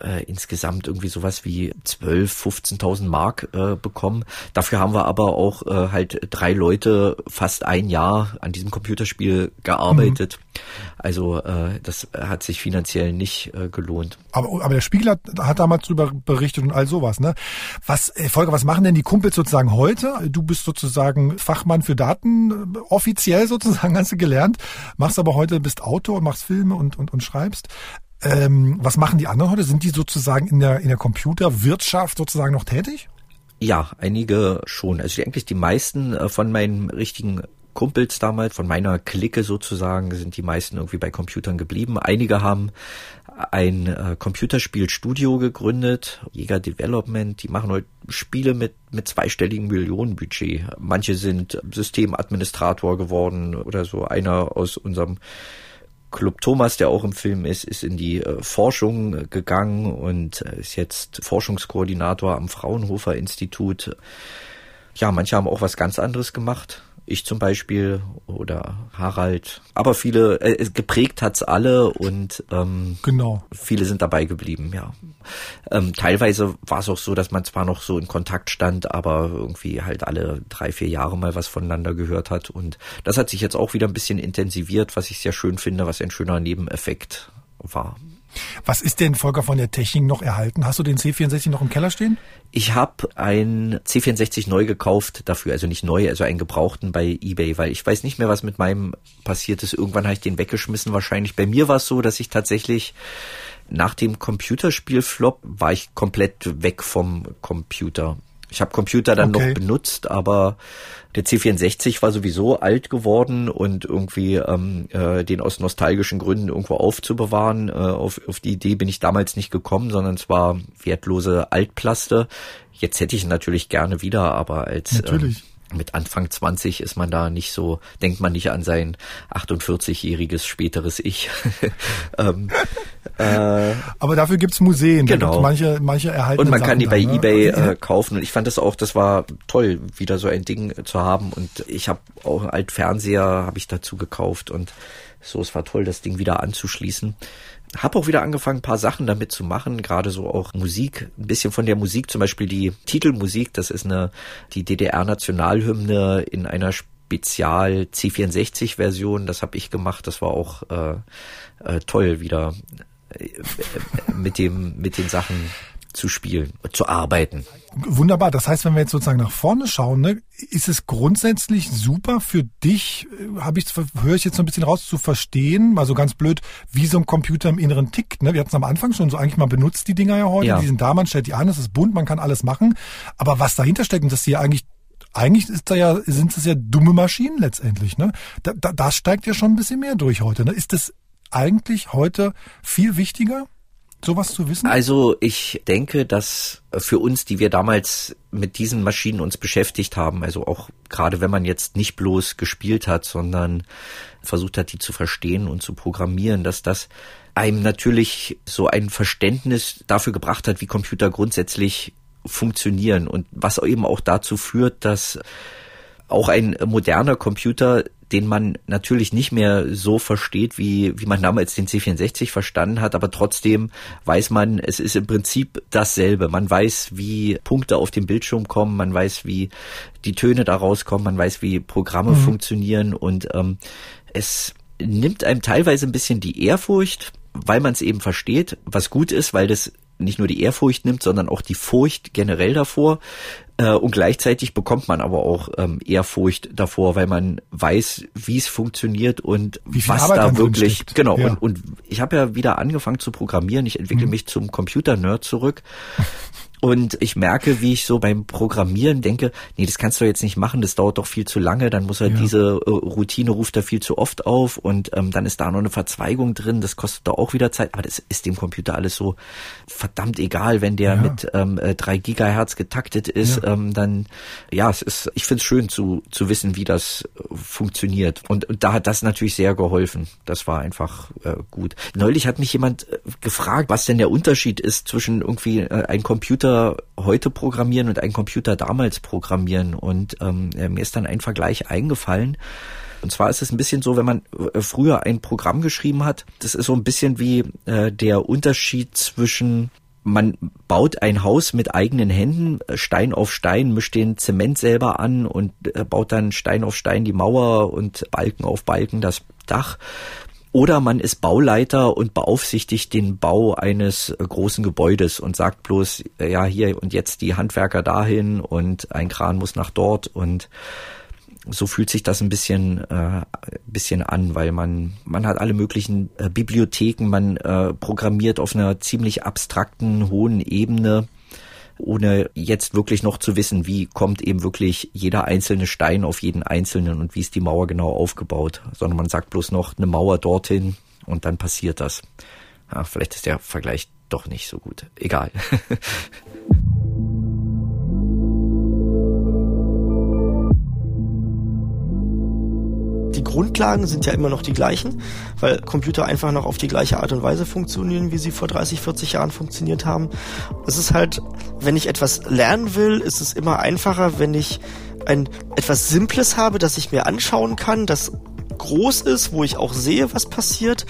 äh, insgesamt irgendwie sowas wie 12, 15.000 Mark äh, bekommen. Dafür haben wir aber auch äh, halt drei Leute fast ein Jahr an diesem Computerspiel gearbeitet. Mhm. Also äh, das hat sich finanziell nicht äh, gelohnt. Aber, aber der Spiegel hat, hat damals darüber berichtet und all sowas. Ne? Was, äh, Volker, was machen denn die Kumpels sozusagen heute? Du bist sozusagen Fachmann für Daten, äh, offiziell sozusagen hast du gelernt, machst aber heute, bist Autor, machst Filme und, und, und schreibst. Ähm, was machen die anderen heute? Sind die sozusagen in der, in der Computerwirtschaft sozusagen noch tätig? Ja, einige schon. Also eigentlich die meisten äh, von meinen richtigen Kumpels damals, von meiner Clique sozusagen, sind die meisten irgendwie bei Computern geblieben. Einige haben ein äh, Computerspielstudio gegründet, Jäger Development, die machen heute Spiele mit, mit zweistelligen Millionenbudget. Manche sind Systemadministrator geworden oder so. Einer aus unserem Club Thomas, der auch im Film ist, ist in die äh, Forschung gegangen und äh, ist jetzt Forschungskoordinator am Fraunhofer Institut. Ja, manche haben auch was ganz anderes gemacht ich zum Beispiel oder Harald. Aber viele, äh, geprägt hat's alle und ähm, genau. viele sind dabei geblieben, ja. Ähm, teilweise war es auch so, dass man zwar noch so in Kontakt stand, aber irgendwie halt alle drei, vier Jahre mal was voneinander gehört hat. Und das hat sich jetzt auch wieder ein bisschen intensiviert, was ich sehr schön finde, was ein schöner Nebeneffekt war. Was ist denn, Volker, von der Technik noch erhalten? Hast du den C64 noch im Keller stehen? Ich habe ein C64 neu gekauft dafür, also nicht neu, also einen gebrauchten bei eBay, weil ich weiß nicht mehr, was mit meinem passiert ist. Irgendwann habe ich den weggeschmissen wahrscheinlich. Bei mir war es so, dass ich tatsächlich nach dem Computerspiel-Flop war ich komplett weg vom Computer. Ich habe Computer dann okay. noch benutzt, aber der C64 war sowieso alt geworden und irgendwie ähm, äh, den aus nostalgischen Gründen irgendwo aufzubewahren. Äh, auf, auf die Idee bin ich damals nicht gekommen, sondern es war wertlose Altplaste. Jetzt hätte ich ihn natürlich gerne wieder, aber als natürlich. Ähm, mit Anfang 20 ist man da nicht so, denkt man nicht an sein 48-jähriges späteres Ich. ähm, äh, Aber dafür gibt's Museen, genau. manche, manche erhalten. Und man Sachen kann die bei dann, ne? Ebay äh, kaufen. Und ich fand das auch, das war toll, wieder so ein Ding zu haben. Und ich habe auch einen Altfernseher, habe ich dazu gekauft und so, es war toll, das Ding wieder anzuschließen. Hab auch wieder angefangen, ein paar Sachen damit zu machen, gerade so auch Musik, ein bisschen von der Musik, zum Beispiel die Titelmusik, das ist eine, die DDR-Nationalhymne in einer Spezial C64-Version, das habe ich gemacht, das war auch äh, äh, toll wieder äh, mit dem, mit den Sachen zu spielen, zu arbeiten. Wunderbar. Das heißt, wenn wir jetzt sozusagen nach vorne schauen, ne, ist es grundsätzlich super für dich, äh, habe ich höre ich jetzt so ein bisschen raus zu verstehen, mal so ganz blöd, wie so ein Computer im Inneren tickt. Ne? Wir hatten es am Anfang schon so eigentlich mal benutzt die Dinger ja heute. Ja. Die sind da, man stellt die an, es ist bunt, man kann alles machen. Aber was dahinter steckt und dass die ja eigentlich eigentlich ist da ja, sind es ja dumme Maschinen letztendlich, ne? Da, da, da steigt ja schon ein bisschen mehr durch heute. Ne? Ist das eigentlich heute viel wichtiger? Sowas zu wissen? Also ich denke, dass für uns, die wir damals mit diesen Maschinen uns beschäftigt haben, also auch gerade wenn man jetzt nicht bloß gespielt hat, sondern versucht hat, die zu verstehen und zu programmieren, dass das einem natürlich so ein Verständnis dafür gebracht hat, wie Computer grundsätzlich funktionieren und was eben auch dazu führt, dass auch ein moderner Computer den man natürlich nicht mehr so versteht, wie, wie man damals den C64 verstanden hat, aber trotzdem weiß man, es ist im Prinzip dasselbe. Man weiß, wie Punkte auf dem Bildschirm kommen, man weiß, wie die Töne da rauskommen, man weiß, wie Programme mhm. funktionieren und ähm, es nimmt einem teilweise ein bisschen die Ehrfurcht, weil man es eben versteht, was gut ist, weil das nicht nur die Ehrfurcht nimmt, sondern auch die Furcht generell davor. Äh, und gleichzeitig bekommt man aber auch ähm, Ehrfurcht davor, weil man weiß, wie es funktioniert und was da wirklich. Genau. Ja. Und, und ich habe ja wieder angefangen zu programmieren. Ich entwickle mhm. mich zum Computer-Nerd zurück. Und ich merke, wie ich so beim Programmieren denke, nee, das kannst du jetzt nicht machen, das dauert doch viel zu lange, dann muss er ja. diese äh, Routine ruft er viel zu oft auf und ähm, dann ist da noch eine Verzweigung drin, das kostet doch auch wieder Zeit, aber das ist dem Computer alles so verdammt egal, wenn der ja. mit ähm, äh, drei Gigahertz getaktet ist, ja. ähm, dann ja, es ist, ich finde es schön zu, zu wissen, wie das äh, funktioniert. Und, und da hat das natürlich sehr geholfen. Das war einfach äh, gut. Neulich hat mich jemand äh, gefragt, was denn der Unterschied ist zwischen irgendwie äh, ein Computer Computer heute programmieren und einen Computer damals programmieren. Und ähm, mir ist dann ein Vergleich eingefallen. Und zwar ist es ein bisschen so, wenn man äh, früher ein Programm geschrieben hat, das ist so ein bisschen wie äh, der Unterschied zwischen man baut ein Haus mit eigenen Händen, äh, Stein auf Stein, mischt den Zement selber an und äh, baut dann Stein auf Stein die Mauer und Balken auf Balken das Dach. Oder man ist Bauleiter und beaufsichtigt den Bau eines äh, großen Gebäudes und sagt bloß, äh, ja, hier und jetzt die Handwerker dahin und ein Kran muss nach dort. Und so fühlt sich das ein bisschen äh, bisschen an, weil man man hat alle möglichen äh, Bibliotheken, man äh, programmiert auf einer ziemlich abstrakten hohen Ebene ohne jetzt wirklich noch zu wissen, wie kommt eben wirklich jeder einzelne Stein auf jeden einzelnen und wie ist die Mauer genau aufgebaut, sondern man sagt bloß noch eine Mauer dorthin und dann passiert das. Ja, vielleicht ist der Vergleich doch nicht so gut. Egal. die Grundlagen sind ja immer noch die gleichen, weil Computer einfach noch auf die gleiche Art und Weise funktionieren, wie sie vor 30, 40 Jahren funktioniert haben. Es ist halt, wenn ich etwas lernen will, ist es immer einfacher, wenn ich ein etwas Simples habe, das ich mir anschauen kann, das groß ist, wo ich auch sehe, was passiert,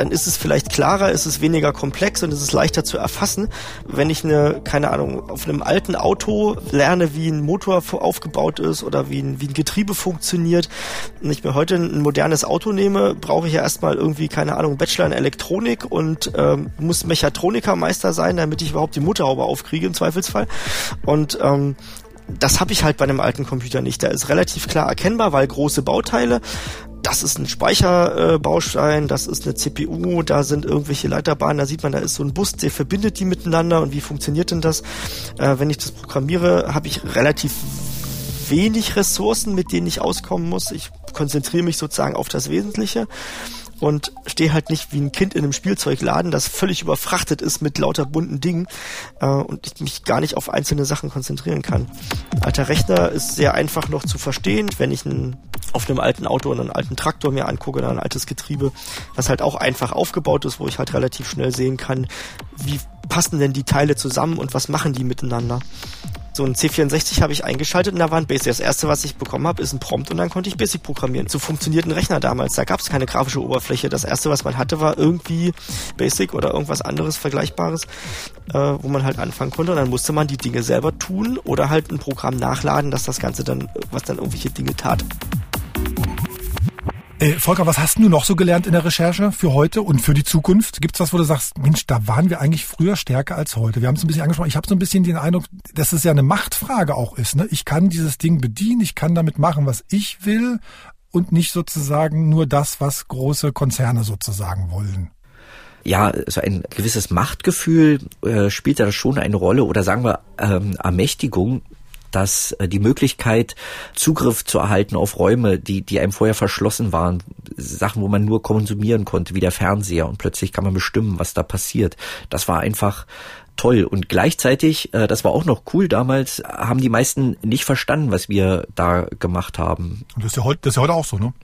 dann ist es vielleicht klarer, ist es weniger komplex und ist es leichter zu erfassen. Wenn ich eine, keine Ahnung, auf einem alten Auto lerne, wie ein Motor aufgebaut ist oder wie ein, wie ein Getriebe funktioniert und ich mir heute ein modernes Auto nehme, brauche ich ja erstmal irgendwie, keine Ahnung, Bachelor in Elektronik und ähm, muss Mechatronikermeister sein, damit ich überhaupt die Motorhaube aufkriege im Zweifelsfall. Und ähm, das habe ich halt bei einem alten Computer nicht. Der ist relativ klar erkennbar, weil große Bauteile das ist ein Speicherbaustein, das ist eine CPU, da sind irgendwelche Leiterbahnen, da sieht man, da ist so ein Bus, der verbindet die miteinander und wie funktioniert denn das? Äh, wenn ich das programmiere, habe ich relativ wenig Ressourcen, mit denen ich auskommen muss. Ich konzentriere mich sozusagen auf das Wesentliche und stehe halt nicht wie ein Kind in einem Spielzeugladen, das völlig überfrachtet ist mit lauter bunten Dingen äh, und ich mich gar nicht auf einzelne Sachen konzentrieren kann. Ein alter Rechner ist sehr einfach noch zu verstehen, wenn ich einen, auf einem alten Auto oder einen alten Traktor mir angucke oder ein altes Getriebe, was halt auch einfach aufgebaut ist, wo ich halt relativ schnell sehen kann, wie passen denn die Teile zusammen und was machen die miteinander. So ein C64 habe ich eingeschaltet und da war ein Basic. Das erste, was ich bekommen habe, ist ein Prompt und dann konnte ich Basic programmieren. So funktioniert ein Rechner damals. Da gab es keine grafische Oberfläche. Das erste, was man hatte, war irgendwie Basic oder irgendwas anderes Vergleichbares, äh, wo man halt anfangen konnte. Und dann musste man die Dinge selber tun oder halt ein Programm nachladen, dass das Ganze dann, was dann irgendwelche Dinge tat. Äh, Volker, was hast du noch so gelernt in der Recherche für heute und für die Zukunft? Gibt's was, wo du sagst, Mensch, da waren wir eigentlich früher stärker als heute? Wir haben es ein bisschen angesprochen. Ich habe so ein bisschen den Eindruck, dass es ja eine Machtfrage auch ist. Ne? Ich kann dieses Ding bedienen, ich kann damit machen, was ich will und nicht sozusagen nur das, was große Konzerne sozusagen wollen ja, so ein gewisses Machtgefühl äh, spielt da schon eine Rolle oder sagen wir ähm, Ermächtigung dass äh, die Möglichkeit, Zugriff zu erhalten auf Räume, die, die einem vorher verschlossen waren, Sachen, wo man nur konsumieren konnte, wie der Fernseher und plötzlich kann man bestimmen, was da passiert. Das war einfach toll. Und gleichzeitig, äh, das war auch noch cool damals, haben die meisten nicht verstanden, was wir da gemacht haben. Und das ist ja heute, das ist ja heute auch so, ne?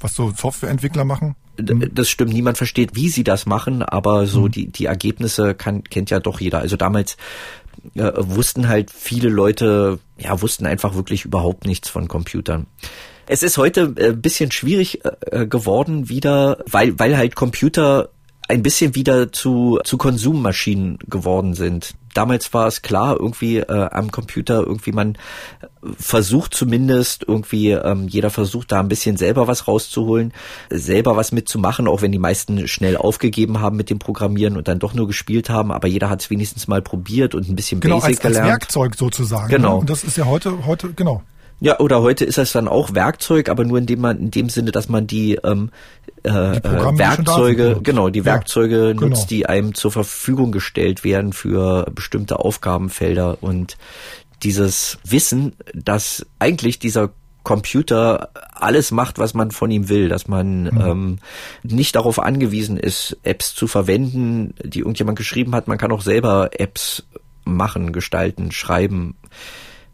Was so Softwareentwickler machen? Das stimmt, niemand versteht, wie sie das machen, aber so mhm. die, die Ergebnisse kann, kennt ja doch jeder. Also damals äh, wussten halt viele Leute, ja, wussten einfach wirklich überhaupt nichts von Computern. Es ist heute ein äh, bisschen schwierig äh, geworden wieder, weil, weil halt Computer ein bisschen wieder zu, zu Konsummaschinen geworden sind. Damals war es klar, irgendwie äh, am Computer, irgendwie man versucht zumindest, irgendwie ähm, jeder versucht da ein bisschen selber was rauszuholen, selber was mitzumachen, auch wenn die meisten schnell aufgegeben haben mit dem Programmieren und dann doch nur gespielt haben, aber jeder hat es wenigstens mal probiert und ein bisschen genau, Basic als, gelernt. Genau, als Werkzeug sozusagen. Genau. Ne? Und das ist ja heute, heute, genau. Ja, oder heute ist das dann auch Werkzeug, aber nur in dem man in dem Sinne, dass man die, ähm, äh, die äh, Werkzeuge, genau, die Werkzeuge ja, nutzt, genau. die einem zur Verfügung gestellt werden für bestimmte Aufgabenfelder und dieses Wissen, dass eigentlich dieser Computer alles macht, was man von ihm will, dass man mhm. ähm, nicht darauf angewiesen ist, Apps zu verwenden, die irgendjemand geschrieben hat. Man kann auch selber Apps machen, gestalten, schreiben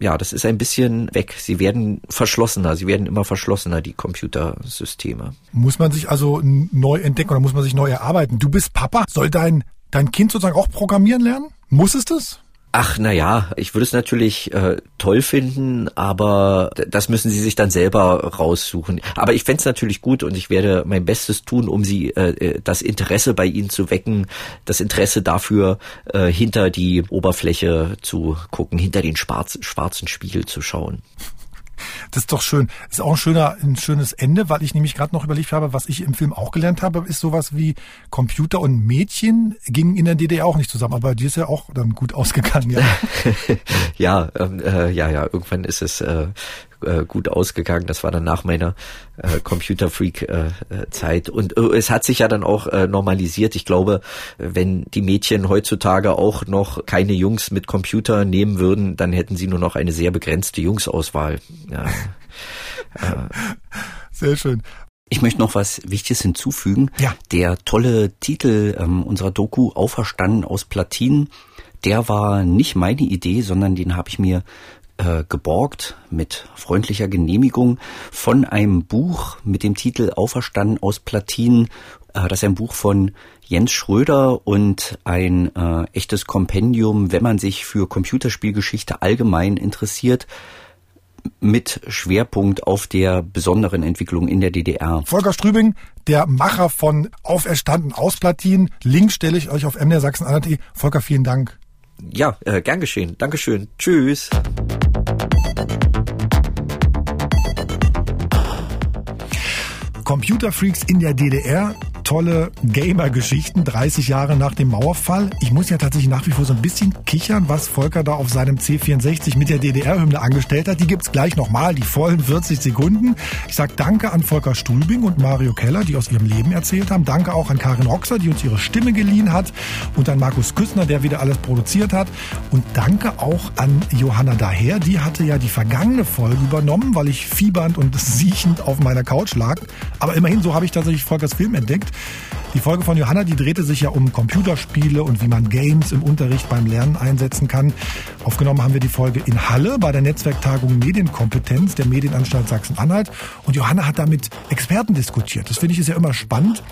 ja, das ist ein bisschen weg. Sie werden verschlossener, sie werden immer verschlossener, die Computersysteme. Muss man sich also neu entdecken oder muss man sich neu erarbeiten? Du bist Papa, soll dein, dein Kind sozusagen auch programmieren lernen? Muss es das? Ach, na ja, ich würde es natürlich äh, toll finden, aber das müssen Sie sich dann selber raussuchen. Aber ich fände es natürlich gut und ich werde mein Bestes tun, um Sie äh, äh, das Interesse bei Ihnen zu wecken, das Interesse dafür, äh, hinter die Oberfläche zu gucken, hinter den schwarz, schwarzen Spiegel zu schauen. Das ist doch schön. Das ist auch ein schöner, ein schönes Ende, weil ich nämlich gerade noch überlegt habe, was ich im Film auch gelernt habe, ist sowas wie Computer und Mädchen gingen in der DDR auch nicht zusammen. Aber die ist ja auch dann gut ausgegangen, ja. ja, ähm, äh, ja, ja. Irgendwann ist es äh, äh, gut ausgegangen. Das war dann nach meiner äh, Computer-Freak-Zeit. Äh, und äh, es hat sich ja dann auch äh, normalisiert. Ich glaube, wenn die Mädchen heutzutage auch noch keine Jungs mit Computer nehmen würden, dann hätten sie nur noch eine sehr begrenzte Jungsauswahl. Ja. äh, sehr schön. Ich möchte noch was Wichtiges hinzufügen. Ja. Der tolle Titel ähm, unserer Doku Auferstanden aus Platinen, der war nicht meine Idee, sondern den habe ich mir äh, geborgt mit freundlicher Genehmigung von einem Buch mit dem Titel Auferstanden aus Platinen. Äh, das ist ein Buch von Jens Schröder und ein äh, echtes Kompendium, wenn man sich für Computerspielgeschichte allgemein interessiert mit Schwerpunkt auf der besonderen Entwicklung in der DDR. Volker Strübing, der Macher von Auferstanden aus Platinen. Link stelle ich euch auf mdrsachsen.de. Volker, vielen Dank. Ja, äh, gern geschehen. Dankeschön. Tschüss. Computerfreaks in der DDR tolle Gamer-Geschichten, 30 Jahre nach dem Mauerfall. Ich muss ja tatsächlich nach wie vor so ein bisschen kichern, was Volker da auf seinem C64 mit der DDR-Hymne angestellt hat. Die gibt's gleich nochmal, die vollen 40 Sekunden. Ich sag Danke an Volker Stulbing und Mario Keller, die aus ihrem Leben erzählt haben. Danke auch an Karin Roxer, die uns ihre Stimme geliehen hat. Und an Markus Küssner, der wieder alles produziert hat. Und danke auch an Johanna Daher, die hatte ja die vergangene Folge übernommen, weil ich fiebernd und siechend auf meiner Couch lag. Aber immerhin, so habe ich tatsächlich Volkers Film entdeckt. Die Folge von Johanna, die drehte sich ja um Computerspiele und wie man Games im Unterricht beim Lernen einsetzen kann. Aufgenommen haben wir die Folge in Halle bei der Netzwerktagung Medienkompetenz der Medienanstalt Sachsen-Anhalt. Und Johanna hat da mit Experten diskutiert. Das finde ich ist ja immer spannend.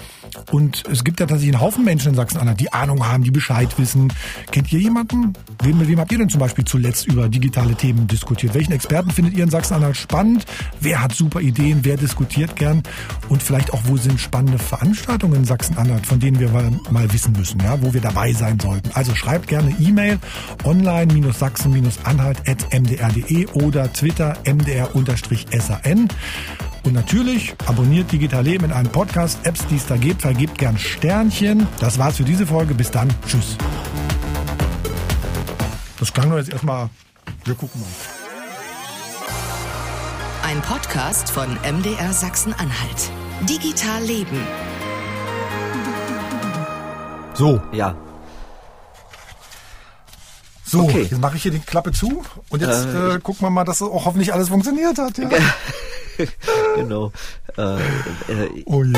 Und es gibt ja tatsächlich einen Haufen Menschen in Sachsen-Anhalt, die Ahnung haben, die Bescheid wissen. Kennt ihr jemanden? Wem, mit wem habt ihr denn zum Beispiel zuletzt über digitale Themen diskutiert? Welchen Experten findet ihr in Sachsen-Anhalt spannend? Wer hat super Ideen? Wer diskutiert gern? Und vielleicht auch, wo sind spannende Veranstaltungen in Sachsen-Anhalt, von denen wir mal, wissen müssen, ja, wo wir dabei sein sollten? Also schreibt gerne E-Mail online-sachsen-anhalt.mdr.de oder Twitter mdr-san. Und natürlich abonniert Digital Leben in allen Podcast-Apps, die es da gibt. Vergebt gern Sternchen. Das war's für diese Folge. Bis dann. Tschüss. Das klang nur jetzt erstmal. Wir gucken mal. Ein Podcast von MDR Sachsen-Anhalt. Digital Leben. So. Ja. So, Okay. jetzt mache ich hier die Klappe zu und jetzt äh, Äh, gucken wir mal, dass auch hoffentlich alles funktioniert hat. Ja. genau. Äh, äh, Oh je.